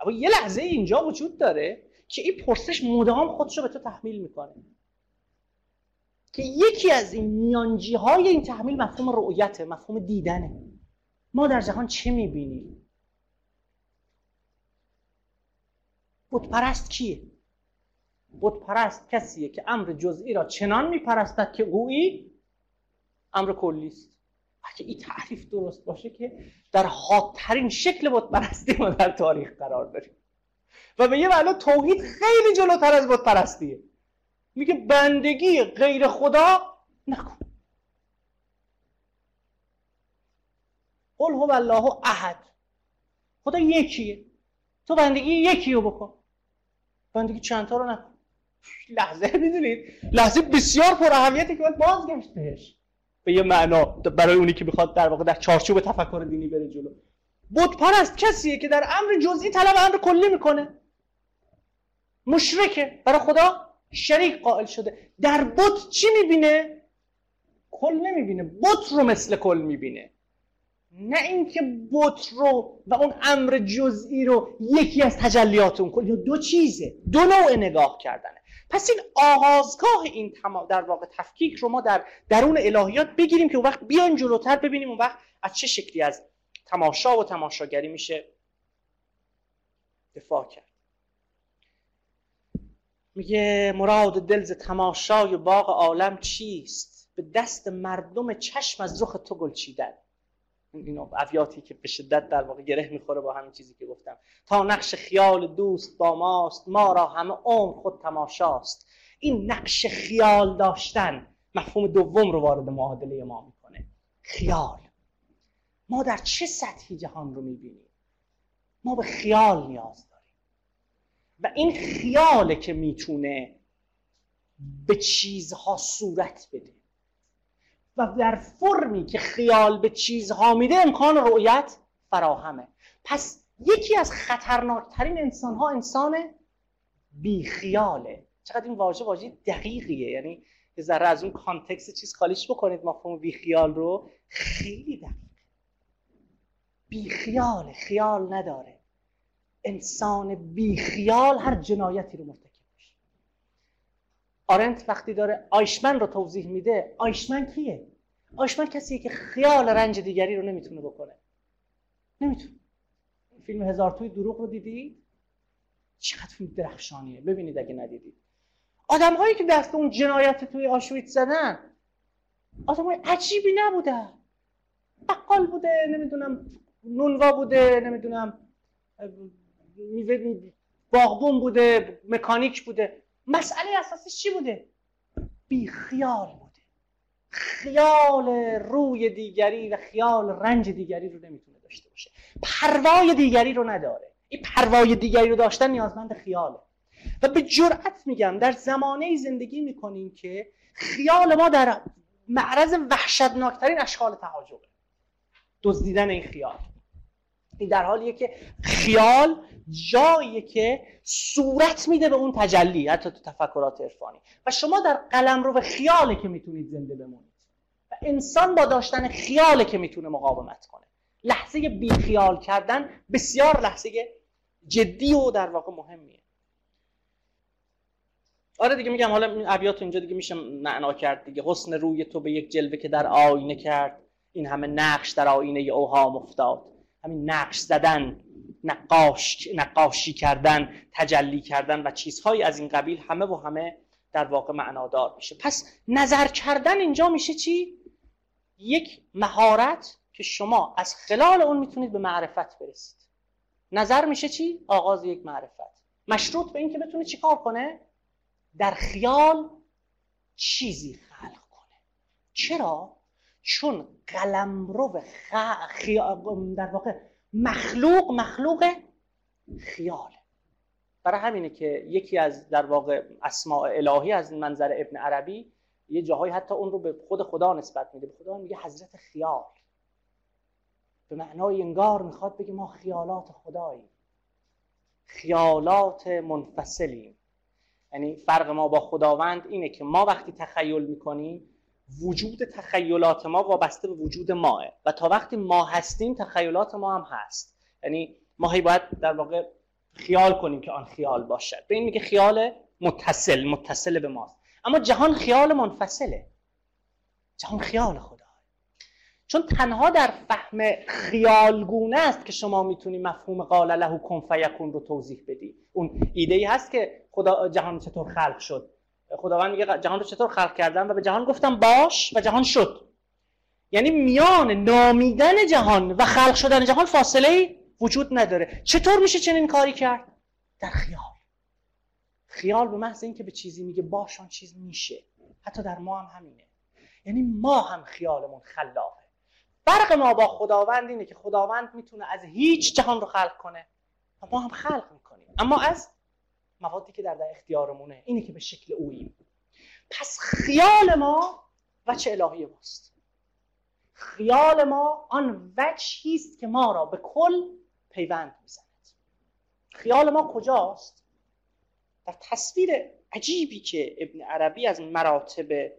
اما یه لحظه اینجا وجود داره که این پرسش مدام خودش رو به تو تحمیل می‌کنه. که یکی از این میانجی های این تحمیل مفهوم رؤیت مفهوم دیدنه. ما در جهان چه می‌بینیم پرست کیه؟ پرست کسیه که امر جزئی را چنان میپرستد که گویی امر کلی است. اگه این تعریف درست باشه که در حادترین شکل بتپرستی ما در تاریخ قرار داریم. و به یه معنا توحید خیلی جلوتر از بت پرستیه میگه بندگی غیر خدا نکن. قل هو الله احد. خدا یکیه. تو بندگی یکی رو بکن. بندگی چند تا رو نکن. لحظه می‌دونید؟ لحظه بسیار پر اهمیتی که باید بازگشت بهش. به یه معنا برای اونی که می‌خواد در واقع در چارچوب تفکر دینی بره جلو. بت پرست کسیه که در امر جزئی طلب امر کلی می‌کنه. مشرکه. برای خدا شریک قائل شده. در بت چی می‌بینه؟ کل نمی‌بینه. بت رو مثل کل می‌بینه. نه اینکه بت رو و اون امر جزئی رو یکی از تجلیات اون کل دو چیزه. دو نوع نگاه کردنه. پس این آغازگاه این در واقع تفکیک رو ما در درون الهیات بگیریم که اون وقت بیان جلوتر ببینیم اون وقت از چه شکلی از تماشا و تماشاگری میشه دفاع کرد. میگه مراد دلز تماشای باغ عالم چیست؟ به دست مردم چشم از رخ تو گل چیدن این ابیاتی که به شدت در واقع گره می‌خوره با همین چیزی که گفتم. تا نقش خیال دوست با ماست ما را همه عمر خود تماشاست. این نقش خیال داشتن مفهوم دوم رو وارد معادله ما می‌کنه. خیال. ما در چه سطحی جهان رو می‌بینیم؟ ما به خیال نیاز داریم. و این خیاله که می‌تونه به چیزها صورت بده. و در فرمی که خیال به چیزها میده امکان رؤیت فراهمه. پس یکی از خطرناکترین انسان ها انسان بیخیاله. چقدر این واژه واژه دقیقیه. یعنی یه ذره از اون کانتکست چیز خالیش بکنید مفهوم بیخیال رو. خیلی دقیق. بیخیال خیال نداره. انسان بیخیال هر جنایتی رو مرتکب آرنت وقتی داره آیشمن رو توضیح میده آیشمن کیه؟ آیشمن کسیه که خیال رنج دیگری رو نمی‌تونه بکنه. نمی‌تونه. فیلم هزار توی دروغ رو دیدید چقدر فیلم درخشانیه. ببینید اگه ندیدید آدم هایی که دست اون جنایت توی آشویت زدن آدم های عجیبی نبودن بقال بوده نمی‌دونم نونوا بوده نمی‌دونم باغبون بوده مکانیک بوده. مسئله اساسش چی بوده؟ بی خیال بوده. خیال روی دیگری و خیال رنج دیگری رو نمی‌تونه داشته باشه. پروای دیگری رو نداره. این پروای دیگری رو داشتن نیازمند خیاله. و به جرأت میگم در زمانه زندگی می‌کنیم که خیال ما در معرض وحشتناکترین اشکال تهاجمه دزدیدن این خیال. این در حالیه که خیال جاییه که صورت میده به اون تجلی حتی تو تفکرات عرفانی. و شما در قلم رو به خیاله که می‌تونید زنده بمونید. و انسان با داشتن خیاله که می‌تونه مقاومت کنه. لحظه بی خیال کردن بسیار لحظه جدی و در واقع مهمیه. آره دیگه میگم حالا این ابیات اینجا دیگه میشه معنا کرد دیگه. حسن روی تو به یک جلوه که در آینه کرد. این همه نقش در آینه اوهام افتاد. همین نقش زدن نقاش، نقاشی کردن تجلی کردن و چیزهایی از این قبیل همه و همه در واقع معنادار میشه پس نظر کردن اینجا میشه چی؟ یک مهارت که شما از خلال اون می‌تونید به معرفت برسید نظر میشه چی؟ آغاز یک معرفت مشروط به اینکه بتونه چیکار کنه؟ در خیال چیزی خلق کنه چرا؟ چون قلمرو خ... در واقع مخلوق مخلوق خیاله. برای همینه که یکی از در واقع اسماء الهی از منظر ابن عربی یه جاهایی حتی اون رو به خود خدا نسبت میده. به خدا میگه حضرت خیال. به معنای انگار می‌خواد بگه ما خیالات خداییم. خیالات منفصلیم. یعنی فرق ما با خداوند اینه که ما وقتی تخیل می‌کنیم وجود تخیلات ما وابسته به وجود ماه و تا وقتی ما هستیم تخیلات ما هم هست. یعنی ما هی باید در واقع خیال کنیم که آن خیال باشد. به این میگه خیال متصل متصل به ماست. اما جهان خیال منفصله. جهان خیال خدا. چون تنها در فهم خیالگونه است که شما می‌تونی مفهوم قال له کن فیکون رو توضیح بدی. اون ایده ای هست که خدا جهان چطور خلق شد؟ خداوند میگه جهان رو چطور خلق کردم؟ و به جهان گفتم باش و جهان شد. یعنی میان نامیدن جهان و خلق شدن جهان فاصله وجود نداره. چطور میشه چنین کاری کرد؟ در خیال. خیال به محض اینکه به چیزی میگه باش آن چیز میشه. حتی در ما هم همینه. یعنی ما هم خیالمون خلاقه. فرق ما با خداوند اینه که خداوند می‌تونه از هیچ جهان رو خلق کنه. و ما هم خلق می‌کنیم. اما از موادی که در, در اختیارمونه. اینه که به شکل اوییم. پس خیال ما وچه الهی ماست. خیال ما آن وجهی است که ما را به کل پیوند می‌زند. خیال ما کجاست؟ در تصویر عجیبی که ابن عربی از مراتب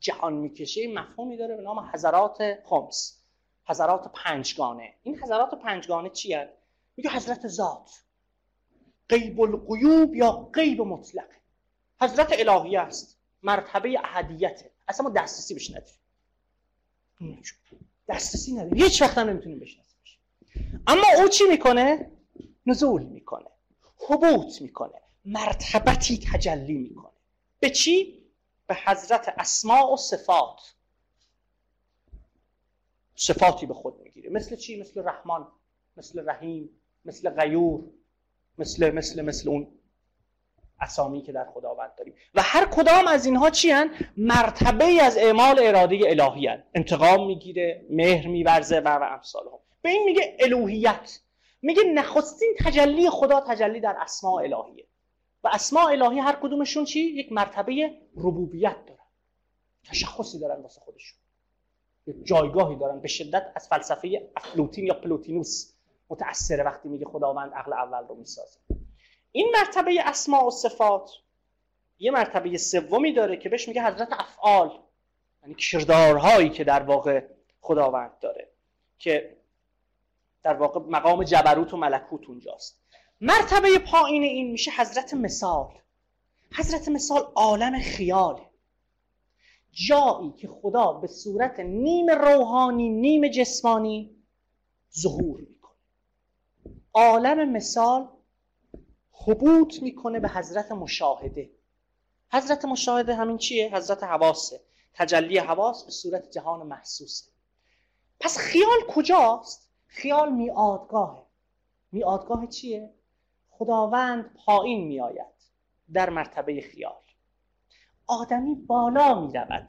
جهان می‌کشه مفهومی داره به نام حضرات خمس. حضرات پنجگانه. این حضرات پنجگانه چی هست؟ میگه حضرت ذات. غیب القیوب یا غیب مطلق. حضرت الهی است. مرتبه احدیته اصلا ما دسترسی بهش نداریم. دسترسی نداریم. هیچ وقت هم نمی‌تونیم بشناسیمش اما او چی می‌کنه؟ نزول می‌کنه. حبوط می‌کنه. مرتبتی تجلی می‌کنه. به چی? به حضرت اسماع و صفات. صفاتی به خود می‌گیره. مثل چی؟ مثل رحمان مثل رحیم مثل غیور. مثل مثل مثل اون اسامی که در خداوند داریم. و هر کدام از اینها چی هن؟ مرتبه از اعمال اراده الهی هن. انتقام می‌گیره مهر میورزه و و امثال هم. به این میگه الوهیت. میگه نخستین تجلی خدا تجلی در اسماء الهیه. و اسماء الهی هر کدومشون چی؟ یک مرتبه ربوبیت دارن. تشخصی دارن واسه خودشون. یک جایگاهی دارن. به شدت از فلسفه افلوتین یا پلوتینوس متأثره وقتی میگه خداوند عقل اول رو می‌سازه. این مرتبه اسماء و صفات یه مرتبه سومی داره که بهش میگه حضرت افعال یعنی کردارهایی که در واقع خداوند داره که در واقع مقام جبروت و ملکوت اونجاست. مرتبه پایین این میشه حضرت مثال. حضرت مثال عالم خیاله جایی که خدا به صورت نیم روحانی نیم جسمانی ظهور عالم مثال حبوط می‌کنه به حضرت مشاهده حضرت مشاهده همین چیه؟ حضرت حواسه تجلی حواس به صورت جهان محسوسه پس خیال کجاست؟ خیال میادگاهه میادگاه چیه؟ خداوند پایین میآید در مرتبه خیال آدمی بالا می‌رود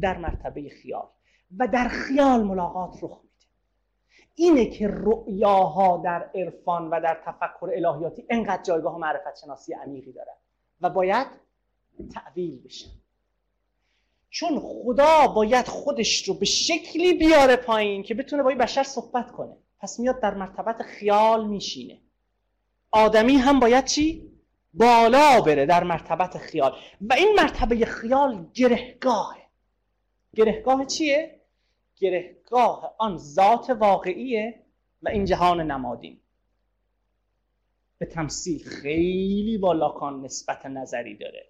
در مرتبه خیال و در خیال ملاقات رخ اینه که رؤیاها در عرفان و در تفکر الهیاتی انقدر جایگاه معرفت شناسی عمیقی دارن و باید تعویل بشن چون خدا باید خودش رو به شکلی بیاره پایین که بتونه با این بشر صحبت کنه. پس میاد در مرتبت خیال میشینه. آدمی هم باید چی؟ بالا بره در مرتبت خیال. و این مرتبه خیال گرهگاهه. گرهگاه چیه؟ گرهگاه آن ذات واقعیه و این جهان نمادین. به تمثیل خیلی با لاکان نسبت نظری داره.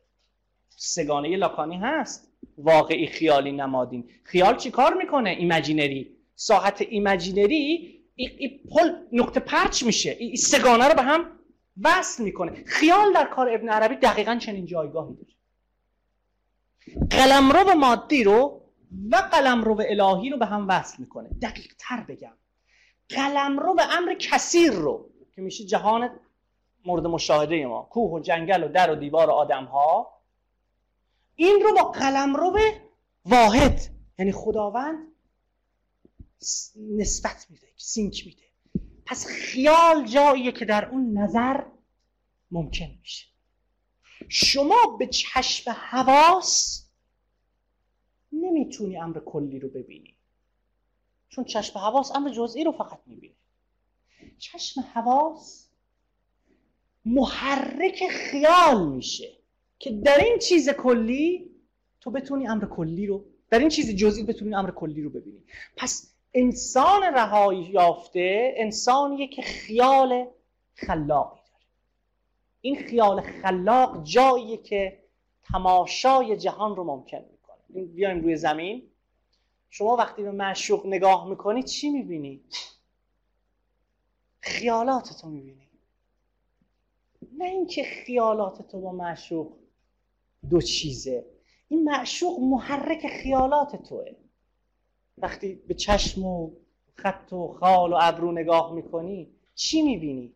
سه‌گانه لاکانی هست. واقعی خیالی نمادین. خیال چی کار می‌کنه؟ imaginary. ساحت imaginary ای, پل نقطه پرچ میشه. این سه‌گانه رو به هم وصل می‌کنه. خیال در کار ابن عربی دقیقا چنین جایگاهی داره. قلمرو مادی رو و قلمرو الهی رو به هم وصل می‌کنه. دقیق تر بگم. قلمرو به امر کثیر رو که میشه جهان مورد مشاهده ما کوه و جنگل و در و دیوار و آدم ها این رو با قلمرو واحد یعنی خداوند نسبت میده سینک میده. پس خیال جاییه که در اون نظر ممکن میشه. شما به چشم حواس نمی‌تونی امر کلی رو ببینی. چون چشم حواس امر جزئی رو فقط می‌بینه. چشم حواس محرک خیال میشه که در این چیز کلی تو بتونی امر کلی رو در این چیز جزئی بتونی امر کلی رو ببینی. پس انسان رهایی یافته انسانیه که خیال خلاقی داره. این خیال خلاق جاییه که تماشای جهان رو ممکن می‌کنه. بیایم روی زمین. شما وقتی به معشوق نگاه می‌کنی چی می‌بینی؟ خیالات تو می‌بینی. نه اینکه خیالات تو با معشوق دو چیزه. این معشوق محرک خیالات توه وقتی به چشم و خط و خال و ابرو نگاه می‌کنی چی می‌بینی؟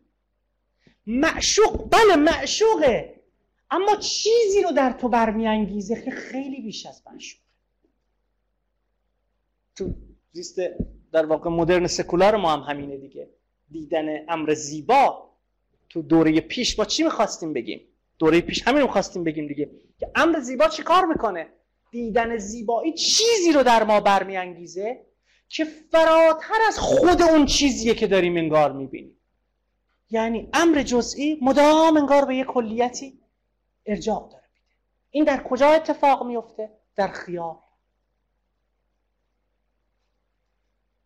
معشوق بله معشوقه. اما چیزی رو در تو برمیانگیزه که خیلی بیش از معشوق تو زیست در واقع مدرن سکولار ما هم همینه دیگه. دیدن امر زیبا تو دوره پیش با چی می‌خواستیم بگیم؟ دوره پیش همین رو خواستیم بگیم دیگه. که امر زیبا چی کار می‌کنه؟ دیدن زیبایی چیزی رو در ما برمیانگیزه که فراتر از خود اون چیزیه که داریم انگار می‌بینیم. یعنی امر جزئی مدام انگار به یه کلیتی ارجاع داره میده. این در کجا اتفاق میفته در خیال.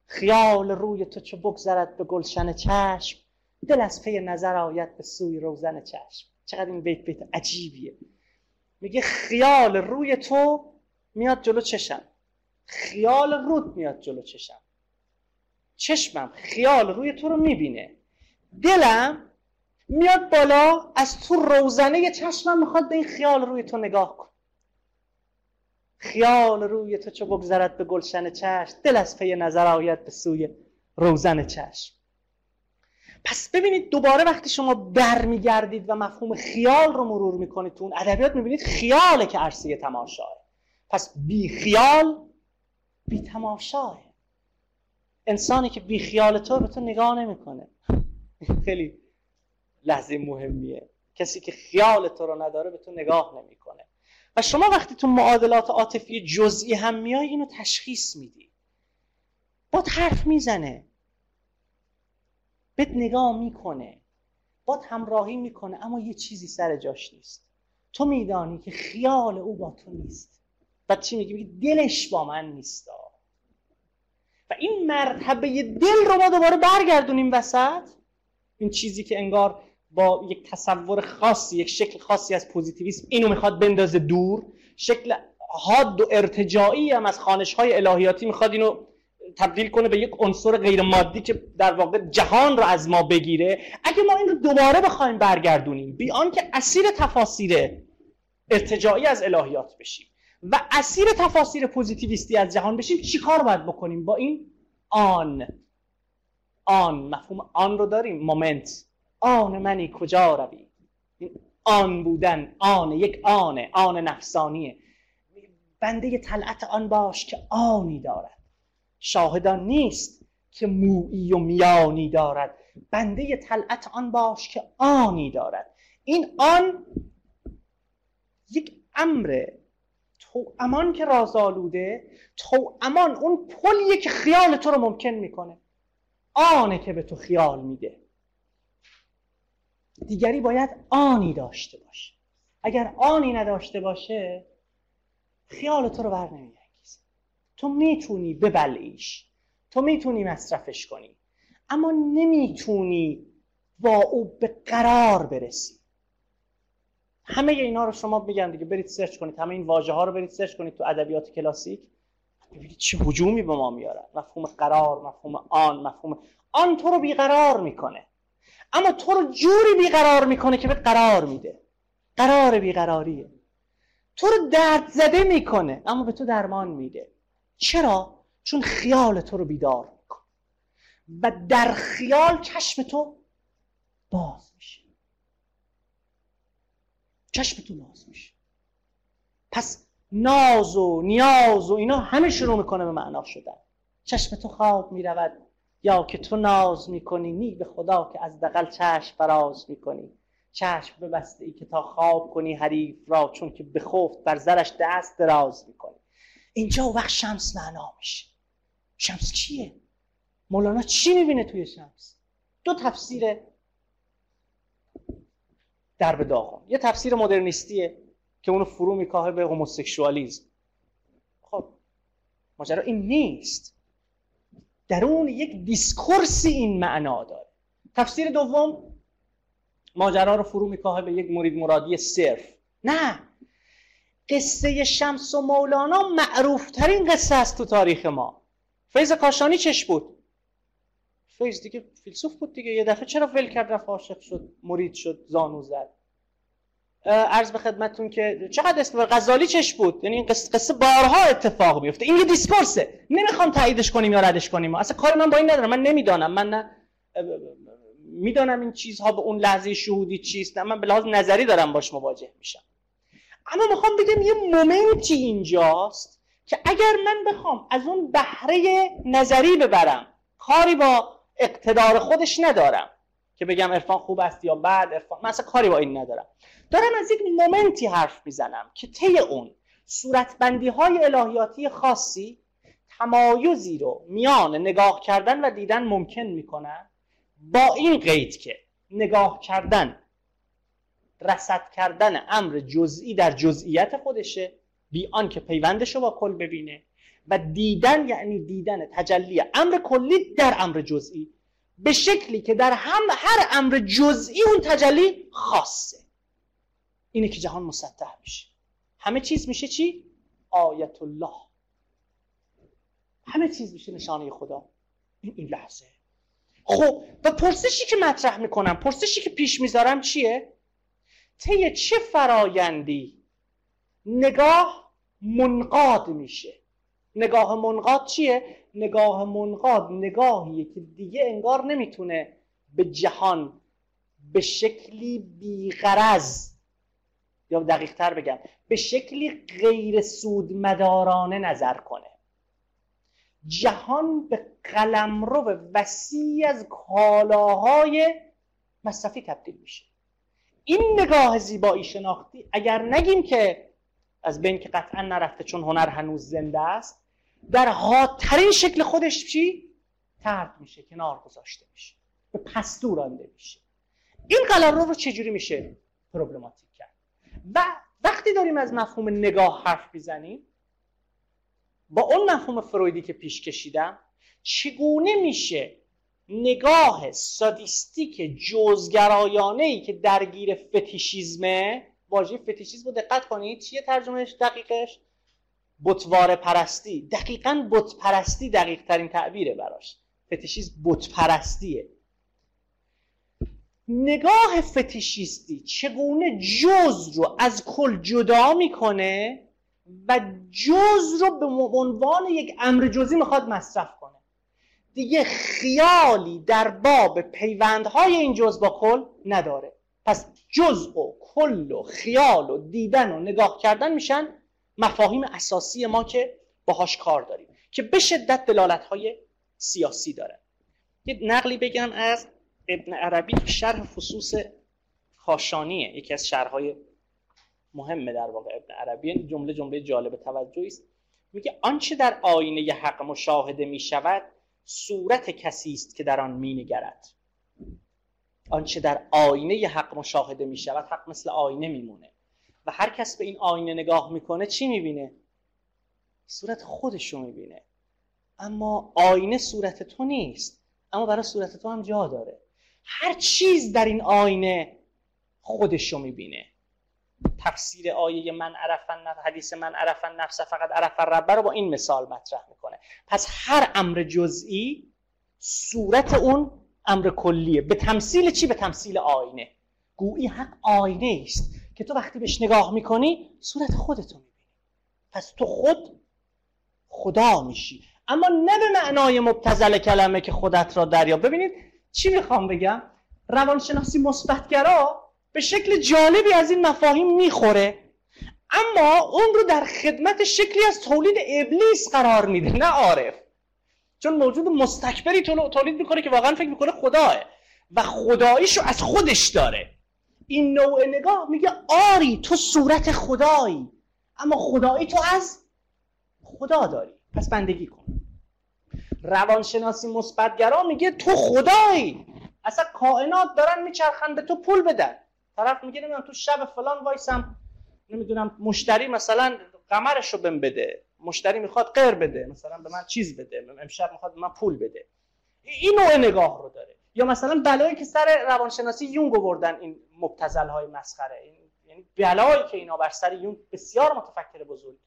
خیال روی تو چه بگذرد به گلشن چشم؟ دل از پی نظر آید به سوی روزن چشم. چقدر این بیت بیت عجیبیه. میگه خیال روی تو میاد جلو چشم. خیال رود میاد جلو چشم. چشمم خیال روی تو رو می‌بینه. دلم میاد بالا از تو روزنه چشمم می‌خواد به این خیال روی تو نگاه کن. خیال روی تو چو بگذرد به گلشن چشم؟ دل از پی نظر آید به سوی روزن چشم. پس ببینید دوباره وقتی شما برمیگردید و مفهوم خیال رو مرور می‌کنید تو اون ادبیات می‌بینید خیاله که عرصه تماشاه پس بی خیال بی تماشاه انسانی که بی خیال تو به تو نگاه نمی‌کنه. خیلی لحظه مهمیه. کسی که خیال تو رو نداره به تو نگاه نمی‌کنه. و شما وقتی تو معادلات عاطفی جزئی هم میای اینو تشخیص میدی. با حرف می‌زنه. بهت نگاه می‌کنه. باد همراهی می‌کنه اما یه چیزی سر جاش نیست. تو میدانی که خیال او با تو نیست. بعد چی میگی؟ میگی دلش با من نیست. و این مرتبه دل رو ما دوباره برگردونیم وسط. این چیزی که انگار با یک تصور خاصی یک شکل خاصی از پوزیتیویسم اینو می‌خواد بندازه دور. شکل حاد و ارتجاعی هم از خانش های الهیاتی می‌خواد اینو تبدیل کنه به یک عنصر غیر مادی که در واقع جهان رو از ما بگیره. اگه ما این رو دوباره بخوایم برگردونیم بیان که اسیر تفاسیر ارتجاعی از الهیات بشیم و اسیر تفاسیر پوزیتیویستی از جهان بشیم چیکار باید بکنیم؟ با این آن. آن. مفهوم آن رو داریم. مومنت. آن منی کجا روی؟ آن بودن آن یک آنه آن نفسانیه بنده طلعت آن باش که آنی دارد. شاهدان نیست که مویی و میانی دارد. بنده طلعت آن باش که آنی دارد. این آن یک امر تو امان که رازآلوده تو امان اون پلیه که خیال تو رو ممکن می‌کنه. آنه که به تو خیال میده. دیگری باید آنی داشته باشه. اگر آنی نداشته باشه خیال تو رو بر نمیانگیزه. تو می‌تونی ببلعیش تو می‌تونی مصرفش کنی. اما نمی‌تونی با او به قرار برسی. همه اینا رو شما میگن دیگه برید سرچ کنید. همه این واژه ها رو برید سرچ کنید تو ادبیات کلاسیک. ببینید چه هجومی به ما میارن. مفهوم قرار مفهوم آن مفهوم آن تو رو بیقرار می‌کنه. اما تو رو جوری بیقرار می‌کنه که به قرار میده. قرار بیقراریه. تو رو درد زده می‌کنه اما به تو درمان میده. چرا؟ چون خیال تو رو بیدار می‌کنه. و در خیال چشم تو باز میشه. چشم تو باز میشه. پس ناز و نیاز و اینا همه شروع می‌کنه به معنا شدن. چشم تو خواب می‌رود. یا که تو ناز می‌کنی نی به خدا که از دقل چشم فراز می‌کنی. چشم ببسته ای که تا خواب کنی حریف را چون که به خفت بر زرش دست دراز می‌کنی. اینجا وقت شمس معنا میشه. شمس کیه؟ مولانا چی می‌بینه توی شمس؟ دو تفسیر درب داغون. یه تفسیر مدرنیستیه که اونو فرو میکاهه به هموسکشوالیزم خب ماجرا این نیست. در اون یک دیسکورسی این معنا داره. تفسیر دوم ماجرا رو فرو میکاهه به یک مرید مرادی صرف. نه. قصه شمس و مولانا معروف ترین قصه است تو تاریخ ما. فیض کاشانی چش بود؟ فیض دیگه فیلسوف بود دیگه. یه دفعه چرا ول کرد رفت عاشق شد مرید شد زانو زد؟ عرض به خدمتتون که چقدر اسم غزالی چش بود؟ یعنی این قصه, قصه بارها اتفاق میفته این یه دیسکورسه. نمی‌خوام تاییدش کنیم یا ردش کنیم. اصلا کار من با این ندارم. من نمی‌دانم. من نه می‌دانم این چیزها به اون لحظه شهودی چیست. نه من به لحاظ نظری دارم باش مواجه میشم. اما می‌خوام بگم یه مومنتی اینجاست که اگر من بخوام از اون بهره نظری ببرم کاری با اقتدار خودش ندارم. که بگم عرفان خوب است یا بعد عرفان من اصلا کاری با این ندارم. دارم از یک مومنتی حرف می‌زنم که طی اون صورتبندی های الهیاتی خاصی تمایزی رو میان نگاه کردن و دیدن ممکن می‌کنن با این قید که نگاه کردن رسد کردن امر جزئی در جزئیت خودشه بی که پیوندش رو با کل ببینه. و دیدن یعنی دیدن تجلی امر کلی در امر جزئی. به شکلی که در هم هر امر جزئی اون تجلی خاصه. اینه که جهان مسطح میشه. همه چیز میشه چی؟ آیت الله همه چیز میشه نشانه خدا. این این لحظه. خب و پرسشی که مطرح می‌کنم پرسشی که پیش می‌ذارم چیه؟ طی چه فرایندی نگاه منقاد میشه؟ نگاه منقاد چیه؟ نگاه منقاد نگاهیه که دیگه انگار نمی‌تونه به جهان به شکلی بیغرز یا دقیق تر بگم به شکلی غیر سودمدارانه نظر کنه. جهان به قلمرو وسیع از کالاهای مصرفی تبدیل میشه. این نگاه زیبایی شناختی اگر نگیم که از بین که قطعا نرفته چون هنر هنوز زنده است در حادترین شکل خودش چی؟ ترد میشه کنار گذاشته میشه. به پستو رانده میشه. این قلمرو رو چجوری میشه؟ پروبلماتیک کرد. و وقتی داریم از مفهوم نگاه حرف می‌زنیم با اون مفهوم فرویدی که پیش کشیدم چگونه میشه نگاه سادیستیک جزگرایانه ای که درگیر فتیشیزمه واژه فتیشیزم رو دقت کنید چیه ترجمهش؟ دقیقش؟ بتوار پرستی. دقیقا بت پرستی دقیق ترین تعبیره براش. فتیشیزم بت پرستیه نگاه فتیشیستی چگونه جز رو از کل جدا می‌کنه و جز رو به عنوان یک امر جزی می‌خواد مصرف کنه. دیگه خیالی در باب پیوندهای این جز با کل نداره. پس جز و کل و خیال و دیدن و نگاه کردن میشن مفاهیم اساسی ما که باهاش کار داریم که به شدت دلالت های سیاسی داره. یه نقلی بگم از ابن عربی شرح فصوص خاشانیه. یکی از شرحهای مهمه در واقع ابن عربی جمله جمله جالب توجهی است. میگه آنچه در آینه حق مشاهده می شود صورت کسی است که در آن می نگرد آنچه در آینه حق مشاهده می شود حق مثل آینه میمونه. و هر کس به این آینه نگاه می‌کنه چی می‌بینه؟ صورت خودش رو می‌بینه. اما آینه صورت تو نیست. اما برای صورت تو هم جا داره. هر چیز در این آینه خودش رو می‌بینه. تفسیر آیه من عرف نفس حدیث من عرف نفس فقط عرف ربه رو با این مثال مطرح می‌کنه. پس هر امر جزئی صورت اون امر کلیه. به تمثیل چی؟ به تمثیل آینه. گویی حق آینه است. که تو وقتی بهش نگاه می‌کنی صورت خودتو می‌بینی. پس تو خود خدا میشی. اما نه به معنای مبتزل کلمه که خودت را دریاب. ببینید چی می‌خوام بگم؟ روانشناسی مثبتگرا به شکل جالبی از این مفاهیم می‌خوره. اما اون رو در خدمت شکلی از تولید ابلیس قرار میده نه عارف. چون موجود مستکبری تولید می‌کنه که واقعا فکر می‌کنه خداه و خداییشو از خودش داره. این نوع نگاه میگه آری تو صورت خدایی اما خدایی تو از خدا داری. پس بندگی کن. روانشناسی مثبتگرا میگه تو خدایی. اصلا کائنات دارن میچرخن به تو پول بدن. طرف میگه نمی‌دونم تو شب فلان وایسم نمی‌دونم مشتری مثلا قمرش رو بهم بده. مشتری می‌خواد غیر بده مثلا به من چیز بده. امشب می‌خواد من پول بده. این نوع نگاه رو داره. یا مثلا بلایی که سر روانشناسی یونگ آوردن این مبتزل های مسخره یعنی بلایی که اینا بر سر یونگ بسیار متفکر بزرگی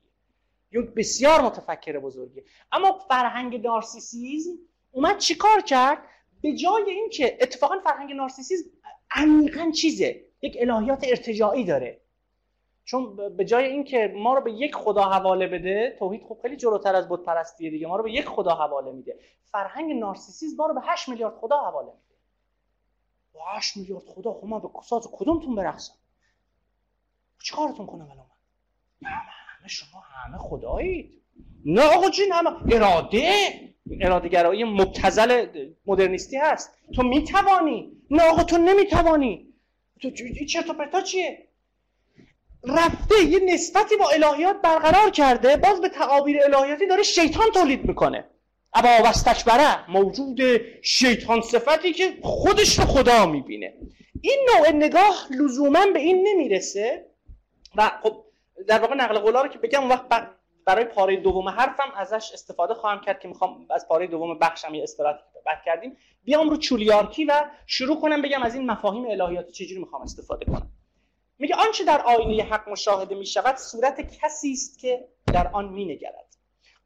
یونگ بسیار متفکر بزرگی اما فرهنگ نارسیسیزم اومد چیکار کرد؟ به جای اینکه اتفاقا فرهنگ نارسیسیزم عمیقا چیزه. یک الهیات ارتجاعی داره. چون به جای اینکه ما رو به یک خدا حواله بده توحید خب خیلی جلوتر از بت پرستی دیگه. ما رو به یک خدا حواله میده. فرهنگ نارسیسیسم ما رو به 8 میلیارد خدا حواله میده. با 8 میلیارد خدا خب من به ساز کدومتون برقصم؟ چیکارتون کنم الان من؟ همه شما همه خدایید. نه آقا جین همه اراده. اراده گرایی مبتزل مدرنیستی هست. تو می‌توانی. نه آقا تو نمی‌توانی. تو چرت و پرتا چیه؟ رفته یه نسبتی با الهیات برقرار کرده باز به تعابیر الهیاتی داره شیطان تولید می‌کنه. ابا وستکبره موجود شیطان صفتی که خودش رو خدا می‌بینه. این نوع نگاه لزوما به این نمی‌رسه. و خب در واقع نقل قولا رو که بگم اون وقت برای پاره دوم حرفم ازش استفاده خواهم کرد که می‌خوام از پاره دوم بخشم یه استراحت بعد کردیم. بیام رو چولیارکی و شروع کنم بگم از این مفاهیم الهیاتی چجوری می‌خوام استفاده کنم. میگه آنچه در آینه حق مشاهده می شود صورت کسی است که در آن می نگرد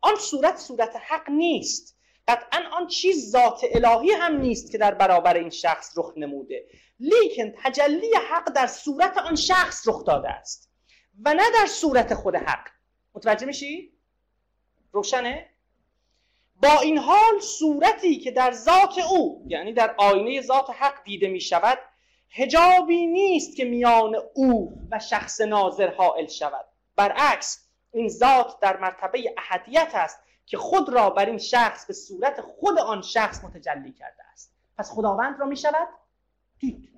آن صورت صورت حق نیست قطعا آن چیز ذات الهی هم نیست که در برابر این شخص رخ نموده لیکن تجلی حق در صورت آن شخص رخ داده است و نه در صورت خود حق متوجه میشی؟ روشنه؟ با این حال صورتی که در ذات او یعنی در آینه ذات حق دیده می شود هجابی نیست که میان او و شخص ناظر حائل شود. برعکس این ذات در مرتبه احدیت است که خود را بر این شخص به صورت خود آن شخص متجلی کرده است. پس خداوند را می شود دید.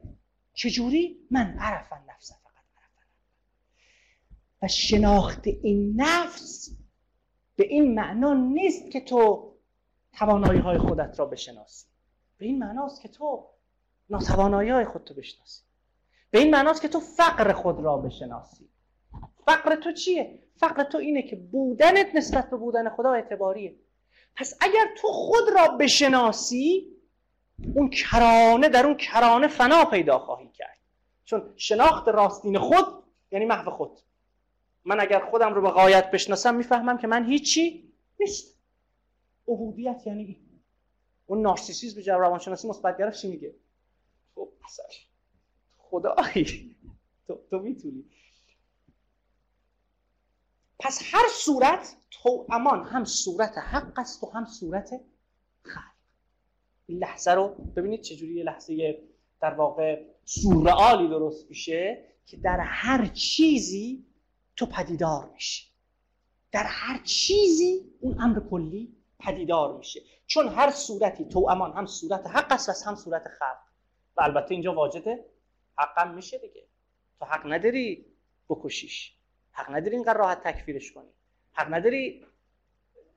چجوری؟ من عرف نفس فقط عرف و شناخت این نفس به این معنا نیست که تو توانایی های خودت را بشناسی. به این معناست که تو ناتوانایی های خودتو بشناسی. به این معناست که تو فقر خود را بشناسی. فقر تو چیه؟ فقر تو اینه که بودنت نسبت به بودن خدا اعتباریه. پس اگر تو خود را بشناسی اون کرانه در اون کرانه فنا پیدا خواهی کرد. چون شناخت راستین خود یعنی محو خود. من اگر خودم رو به غایت بشناسم می‌فهمم که من هیچی نیست عبودیت یعنی اون نارسیسیسم به روانشناسی مثبتگرا چی میگه؟ خب خدایی تو, تو می‌تونی. پس هر صورت تو امان هم صورت حق است و هم صورت خلق. این لحظه رو ببینید چجوری یه لحظه در واقع سورئالی درست میشه که در هر چیزی تو پدیدار میشی. در هر چیزی اون امر کلی پدیدار میشه. چون هر صورتی تو امان هم صورت حق است و هم صورت خلق. و البته اینجا واجد حقم میشه دیگه. تو حق نداری بکشیش. حق نداری اینقدر راحت تکفیرش کنی. حق نداری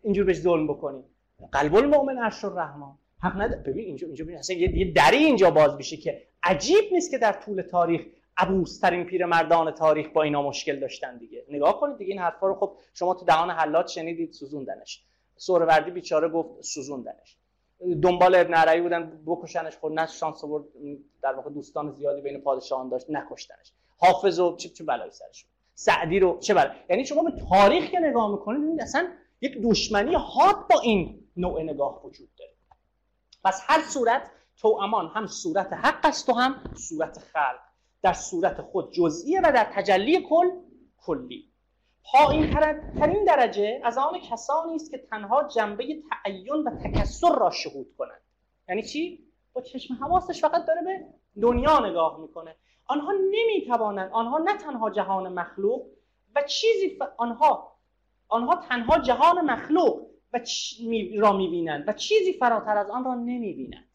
اینجور بهش ظلم بکنی. قلب المؤمن عرش الرحمن. حق نداری. ببین اینجا اینجا ببین اصلا یه دری اینجا باز میشه که عجیب نیست که در طول تاریخ عبوسترین پیر مردان تاریخ با اینا مشکل داشتن دیگه. نگاه کنید دیگه این حرفا رو. خب شما تو دهان حلات شنیدید سوزوندنش. سوروردی بیچاره گفت سوزوندنش. دنبال ابن عربی بودن بکشنش خود نه شانس آورد در واقع دوستان زیادی بین پادشاهان داشت نکشتنش. حافظ و چه چه بلایی سرش سعدی رو چه بلایی؟ یعنی شما به تاریخ که نگاه می‌کنید ببینید اصلا یک دشمنی حاد با این نوع نگاه وجود داره. پس هر صورت تو امان هم صورت حق است و هم صورت خلق. در صورت خود جزئیه و در تجلی کل کلی. پایین ترین درجه از آن کسانی است که تنها جنبه تعین و تکسر را شهود کنند. یعنی چی؟ با چشم حواسش فقط داره به دنیا نگاه می‌کنه. آنها نمی‌توانند آنها نه تنها جهان مخلوق و چیزی ف... آنها آنها تنها جهان مخلوق و چ... می... را می‌بینند و چیزی فراتر از آن را نمی‌بینند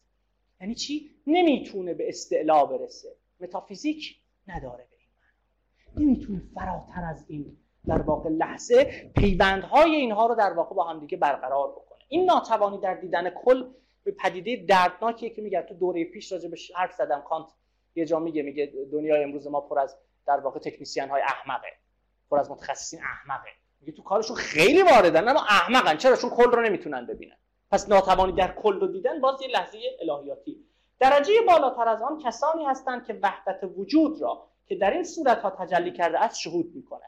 یعنی چی؟ نمی‌تونه به استعلا برسه. متافیزیک نداره به این معنی. نمی‌تونه فراتر از این در واقع لحظه پیوندهای اینها رو در واقع با هم دیگه برقرار بکنه. این ناتوانی در دیدن کل به پدیده دردناکیه که میگه تو دوره پیش راجع به حرف زدم. کانت یه جا میگه میگه دنیای امروز ما پر از در واقع تکنیسیان های احمقه پر از متخصصین احمقه. میگه تو کارشون خیلی واردن اما احمقن. چرا چون کل رو نمی‌تونن ببینن. پس ناتوانی در کل رو دیدن باز یه لحظه الهیاتی. درجه بالاتر از آن کسانی هستند که وحدت وجود را که در این صورت ها تجلی کرده است شهود می‌کنه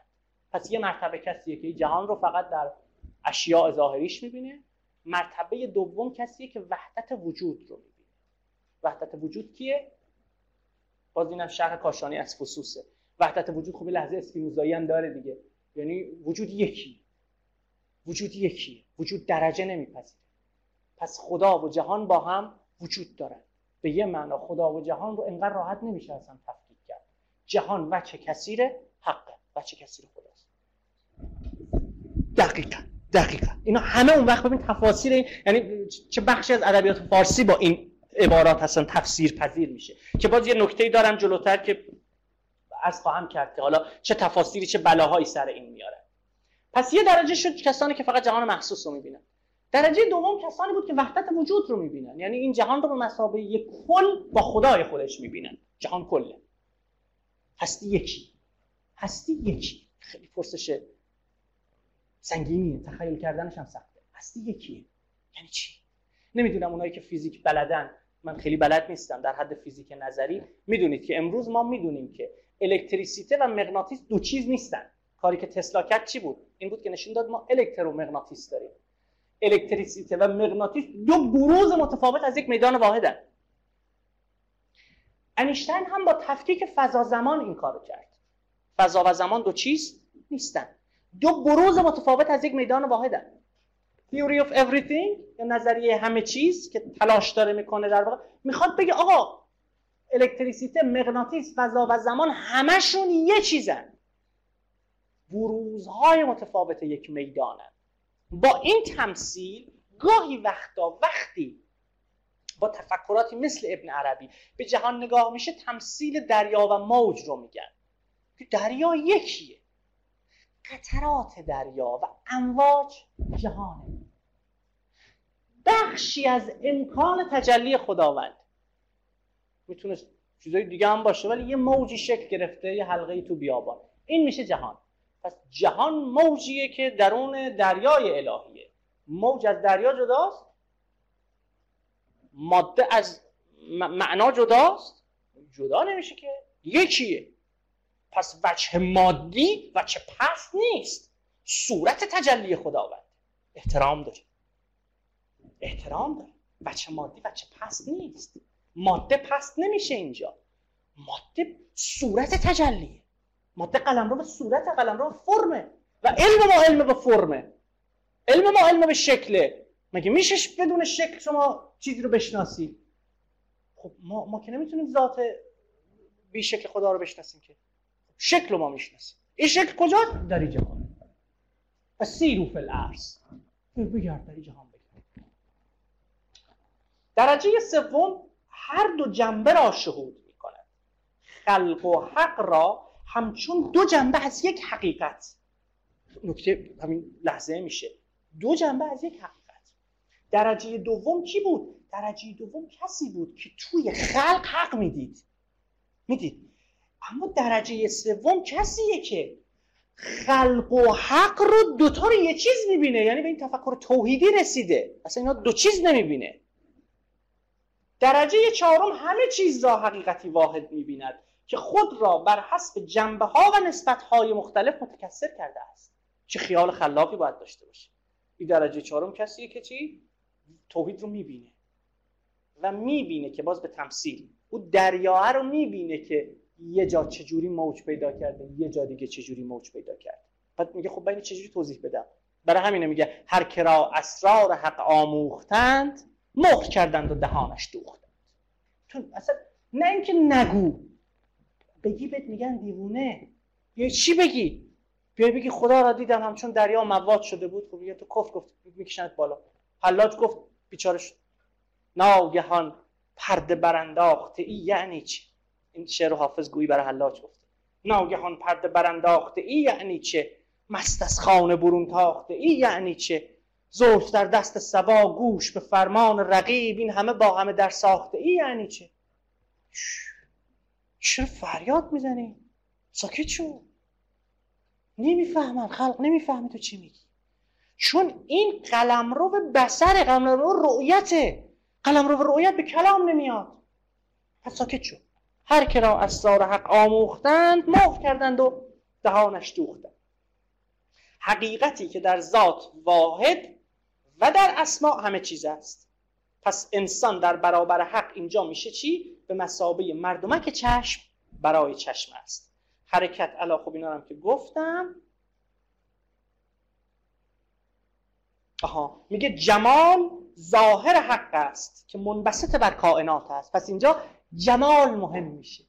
پس یه مرتبه کسیه که جهان رو فقط در اشیاء ظاهریش می‌بینه. مرتبه دوم کسیه که وحدت وجود رو می‌بینه. وحدت وجود کیه؟ باز اینم شرح کاشانی از فسوسه. وحدت وجود خوبی لحظه اسپینوزایی هم داره دیگه. یعنی وجود یکی. وجود یکی. وجود درجه نمیپذیره. پس خدا و جهان با هم وجود دارن. به یه معنا خدا و جهان رو انقدر راحت نمیشه اصلا تفکیک کرد. جهان و چه کثیر حقه. و چه کثیر خداست دقیقا دقیقا. اینا همه اون وقت ببین تفاسیر این یعنی چه بخشی از ادبیات فارسی با این عبارات هستن تفسیر پذیر میشه. که باز یه نکته دارم جلوتر که از خواهم کرد که حالا چه تفاسیری چه بلاهایی سر این میاره. پس یه درجه شد کسانی که فقط جهان محسوس رو می‌بینن. درجه دوم کسانی بود که وحدت وجود رو می‌بینن. یعنی این جهان رو به مسابقه یک کل با خدای خودش می‌بینن. جهان کله. هستی یکی. هستی یکی. خیلی پرسش سنگینیه تخیل کردنش هم سخته. هستی یکیه یعنی چی؟ نمی‌دونم اونایی که فیزیک بلدن. من خیلی بلد نیستم. در حد فیزیک نظری. می‌دونید که امروز ما می‌دونیم که الکتریسیته و مغناطیس دو چیز نیستن. کاری که تسلا کرد چی بود؟ این بود که نشون داد ما الکترومغناطیس داریم. الکتریسیته و مغناطیس دو بروز متفاوت از یک میدان واحدن. انیشتین هم با تفکیک فضا زمان این کارو کرد. فضا و زمان دو چیز نیستن. دو بروز متفاوت از یک میدان واحدن. Theory of everything یا نظریه همه چیز که تلاش داره می‌کنه در واقع می‌خواد بگه آقا الکتریسیته مغناطیس فضا و زمان همشون یه چیزن. بروزهای متفاوت یک می‌دانن. با این تمثیل گاهی وقتا وقتی با تفکراتی مثل ابن عربی به جهان نگاه میشه تمثیل دریا و موج رو میگن. که دریا یکیه. قطرات دریا و امواج جهانه بخشی از امکان تجلی خداوند. می‌تونه چیزای دیگه هم باشه ولی یه موجی شکل گرفته یه حلقه تو بیابان. این میشه جهان. پس جهان موجیه که درون دریای الهیه. موج از دریا جداست؟ ماده از معنا جداست؟ جدا نمیشه که. یکیه. پس وجه مادی وجه پست نیست. صورت تجلی خداوند. احترام داره احترام داره وجه مادی وجه پست نیست. ماده پست نمیشه اینجا. ماده صورت تجلیه. ماده قلم رو به صورت قلم رو فرمه. و علم ما علم به فرمه. علم ما علم به شکله. مگه میشه بدون شکل شما چیزی رو بشناسی خب ما, ما که نمی‌تونیم ذات بی شکل خدا رو بشناسیم که. شکل رو ما می‌شناسیم این شکل کجا؟ در جهان. پس سیرو فی الارض. بگرد در جهان بگرد. درجه سوم هر دو جنبه را شهود می‌کند. خلق و حق را همچون دو جنبه از یک حقیقت. نکته همین لحظه میشه. دو جنبه از یک حقیقت. درجه دوم کی بود؟ درجه دوم کسی بود که توی خلق حق می‌دید. می‌دید. اما درجه سوم کسیه که خلق و حق رو دوتا رو یه چیز می‌بینه. یعنی به این تفکر توحیدی رسیده. اصلا اینا دو چیز نمی‌بینه. درجه چهارم همه چیز را حقیقتی واحد می‌بیند که خود را بر حسب جنبه ها و نسبت های مختلف متکثر کرده است. چه خیال خلاقی باید داشته باشه. این درجه چهارم کسیه که چی؟ توحید رو می‌بینه. و می‌بینه که باز به تمثیل. او دریاه رو می‌بینه که یه جا چجوری موج پیدا کرده یه جا دیگه چجوری موج پیدا کرده بعد میگه خب بین چجوری توضیح بدم؟ برای همینه میگه هر کرا اسرار حق آموختند مهر کردند و دهانش دوختند. تو اصلا نه اینکه نگو. بگی بهت میگن دیوونه. یا چی بگی؟ بیای بگی خدا را دیدم همچون دریا مواد شده بود. خب یه تو کف گفت میکشنت بالا. حلاج گفت بیچاره شد ناگهان پرده برانداخته ای یعنی چه این شعر حافظ گویی برای حلاج گفته. ناگهان پرده برانداخته ای یعنی چه؟ مست از خانه برون تاخته ای یعنی چه؟ زلف در دست سبا گوش به فرمان رقیب این همه با همه در ساخته ای یعنی چه؟ چرا فریاد می‌زنی؟ ساکت شو. نمی‌فهمن خلق نمی‌فهمه تو چی میگی. چون این قلم رو به بسر قلم رو رؤیته. قلم رو به رؤیت به کلام نمیاد. پس ساکت شد هر که را از سار حق آموختند مهر کردند و دهانش دوختند. حقیقتی که در ذات واحد و در اسماء همه چیز است. پس انسان در برابر حق اینجا میشه چی؟ به مسابه مردمک چشم برای چشم است. حرکت علا خب اینا هم که گفتم. آها میگه جمال ظاهر حق است که منبسط بر کائنات است. پس اینجا جمال مهم میشه.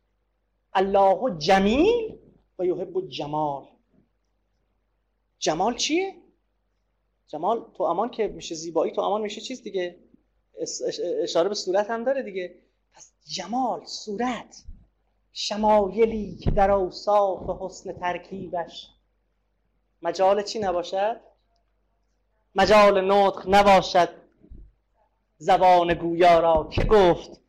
الله جمیل و یحب جمال. جمال چیه؟ جمال تو امان که میشه زیبایی تو امان میشه چیز دیگه؟ اشاره به صورت هم داره دیگه. پس جمال صورت. شمایلی که در اوصاف حسن ترکیبش. مجال چی نباشد؟ مجال نطق نباشد. زبان گویا را که گفت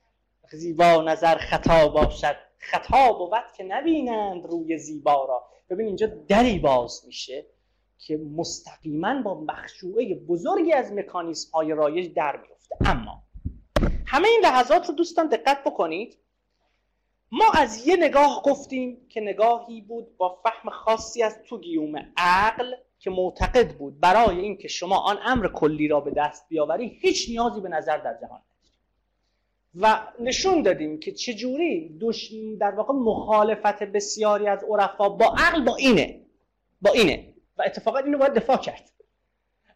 زیبا نظر خطا باشد. خطا بود که نبینند روی زیبا را. ببین اینجا دری باز میشه که مستقیما با مخشوعه بزرگی از مکانیسم های رایج در میفته اما همه این لحظات رو دوستان دقت بکنید. ما از یه نگاه گفتیم که نگاهی بود با فهم خاصی از تو گیوم عقل که معتقد بود. برای اینکه شما آن امر کلی را به دست بیاوری هیچ نیازی به نظر در جهان و نشون دادیم که چجوری دوش در واقع مخالفت بسیاری از عرفا با عقل با اینه. با اینه. و اتفاقا اینو باید دفاع کرد.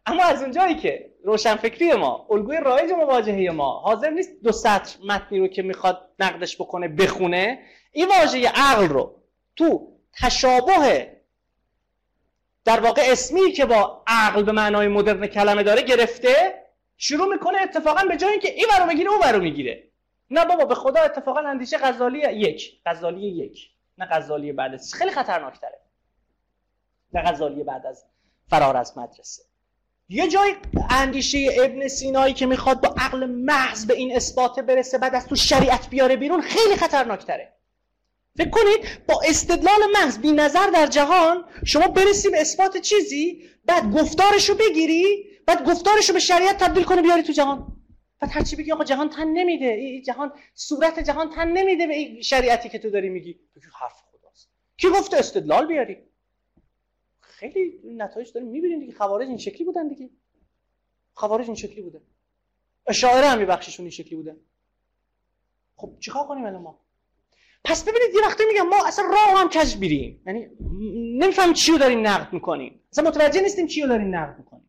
اما از اونجایی که روشنفکری ما الگوی رایج مواجهه ما حاضر نیست دو سطر متنی رو که می‌خواد نقدش بکنه بخونه این واژه عقل رو تو تشابه در واقع اسمی که با عقل به معنای مدرن کلمه داره گرفته شروع می‌کنه اتفاقا به جای اینکه این رو بگیره اون رو می‌گیره. نه بابا به خدا اتفاقا اندیشه غزالی یک. غزالی یک. نه غزالی بعد از خیلی خطرناکتره. نه غزالی بعد از فرار از مدرسه. یه جای اندیشه ابن سینایی که می‌خواد با عقل محض به این اثبات برسه بعد از تو شریعت بیاره بیرون خیلی خطرناکتره. فکر کنید با استدلال محض بی نظر در جهان شما برسی به اثبات چیزی بعد گفتارش رو بگیری بعد گفتارش به شریعت تبدیل کنه بیاری تو جهان. بعد هرچی بگی آقا جهان تن نمیده. این جهان صورت جهان تن نمیده به این شریعتی که تو داری میگی. تو حرف خداست. کی گفته استدلال بیاری؟ خیلی نتایج داریم. می‌بینیم دیگه خوارج این شکلی بودن دیگه. خوارج این شکلی بوده. اشاعره هم بخششون این شکلی بوده. خب چیکار کنیم الان ما؟ پس ببینید یه وقتی میگم ما اصلا راه هم کج بیریم یعنی نمی‌فهمیم چی رو داریم نقد می‌کنیم. اصلا متوجه نیستیم چی رو داریم نقد می‌کنیم.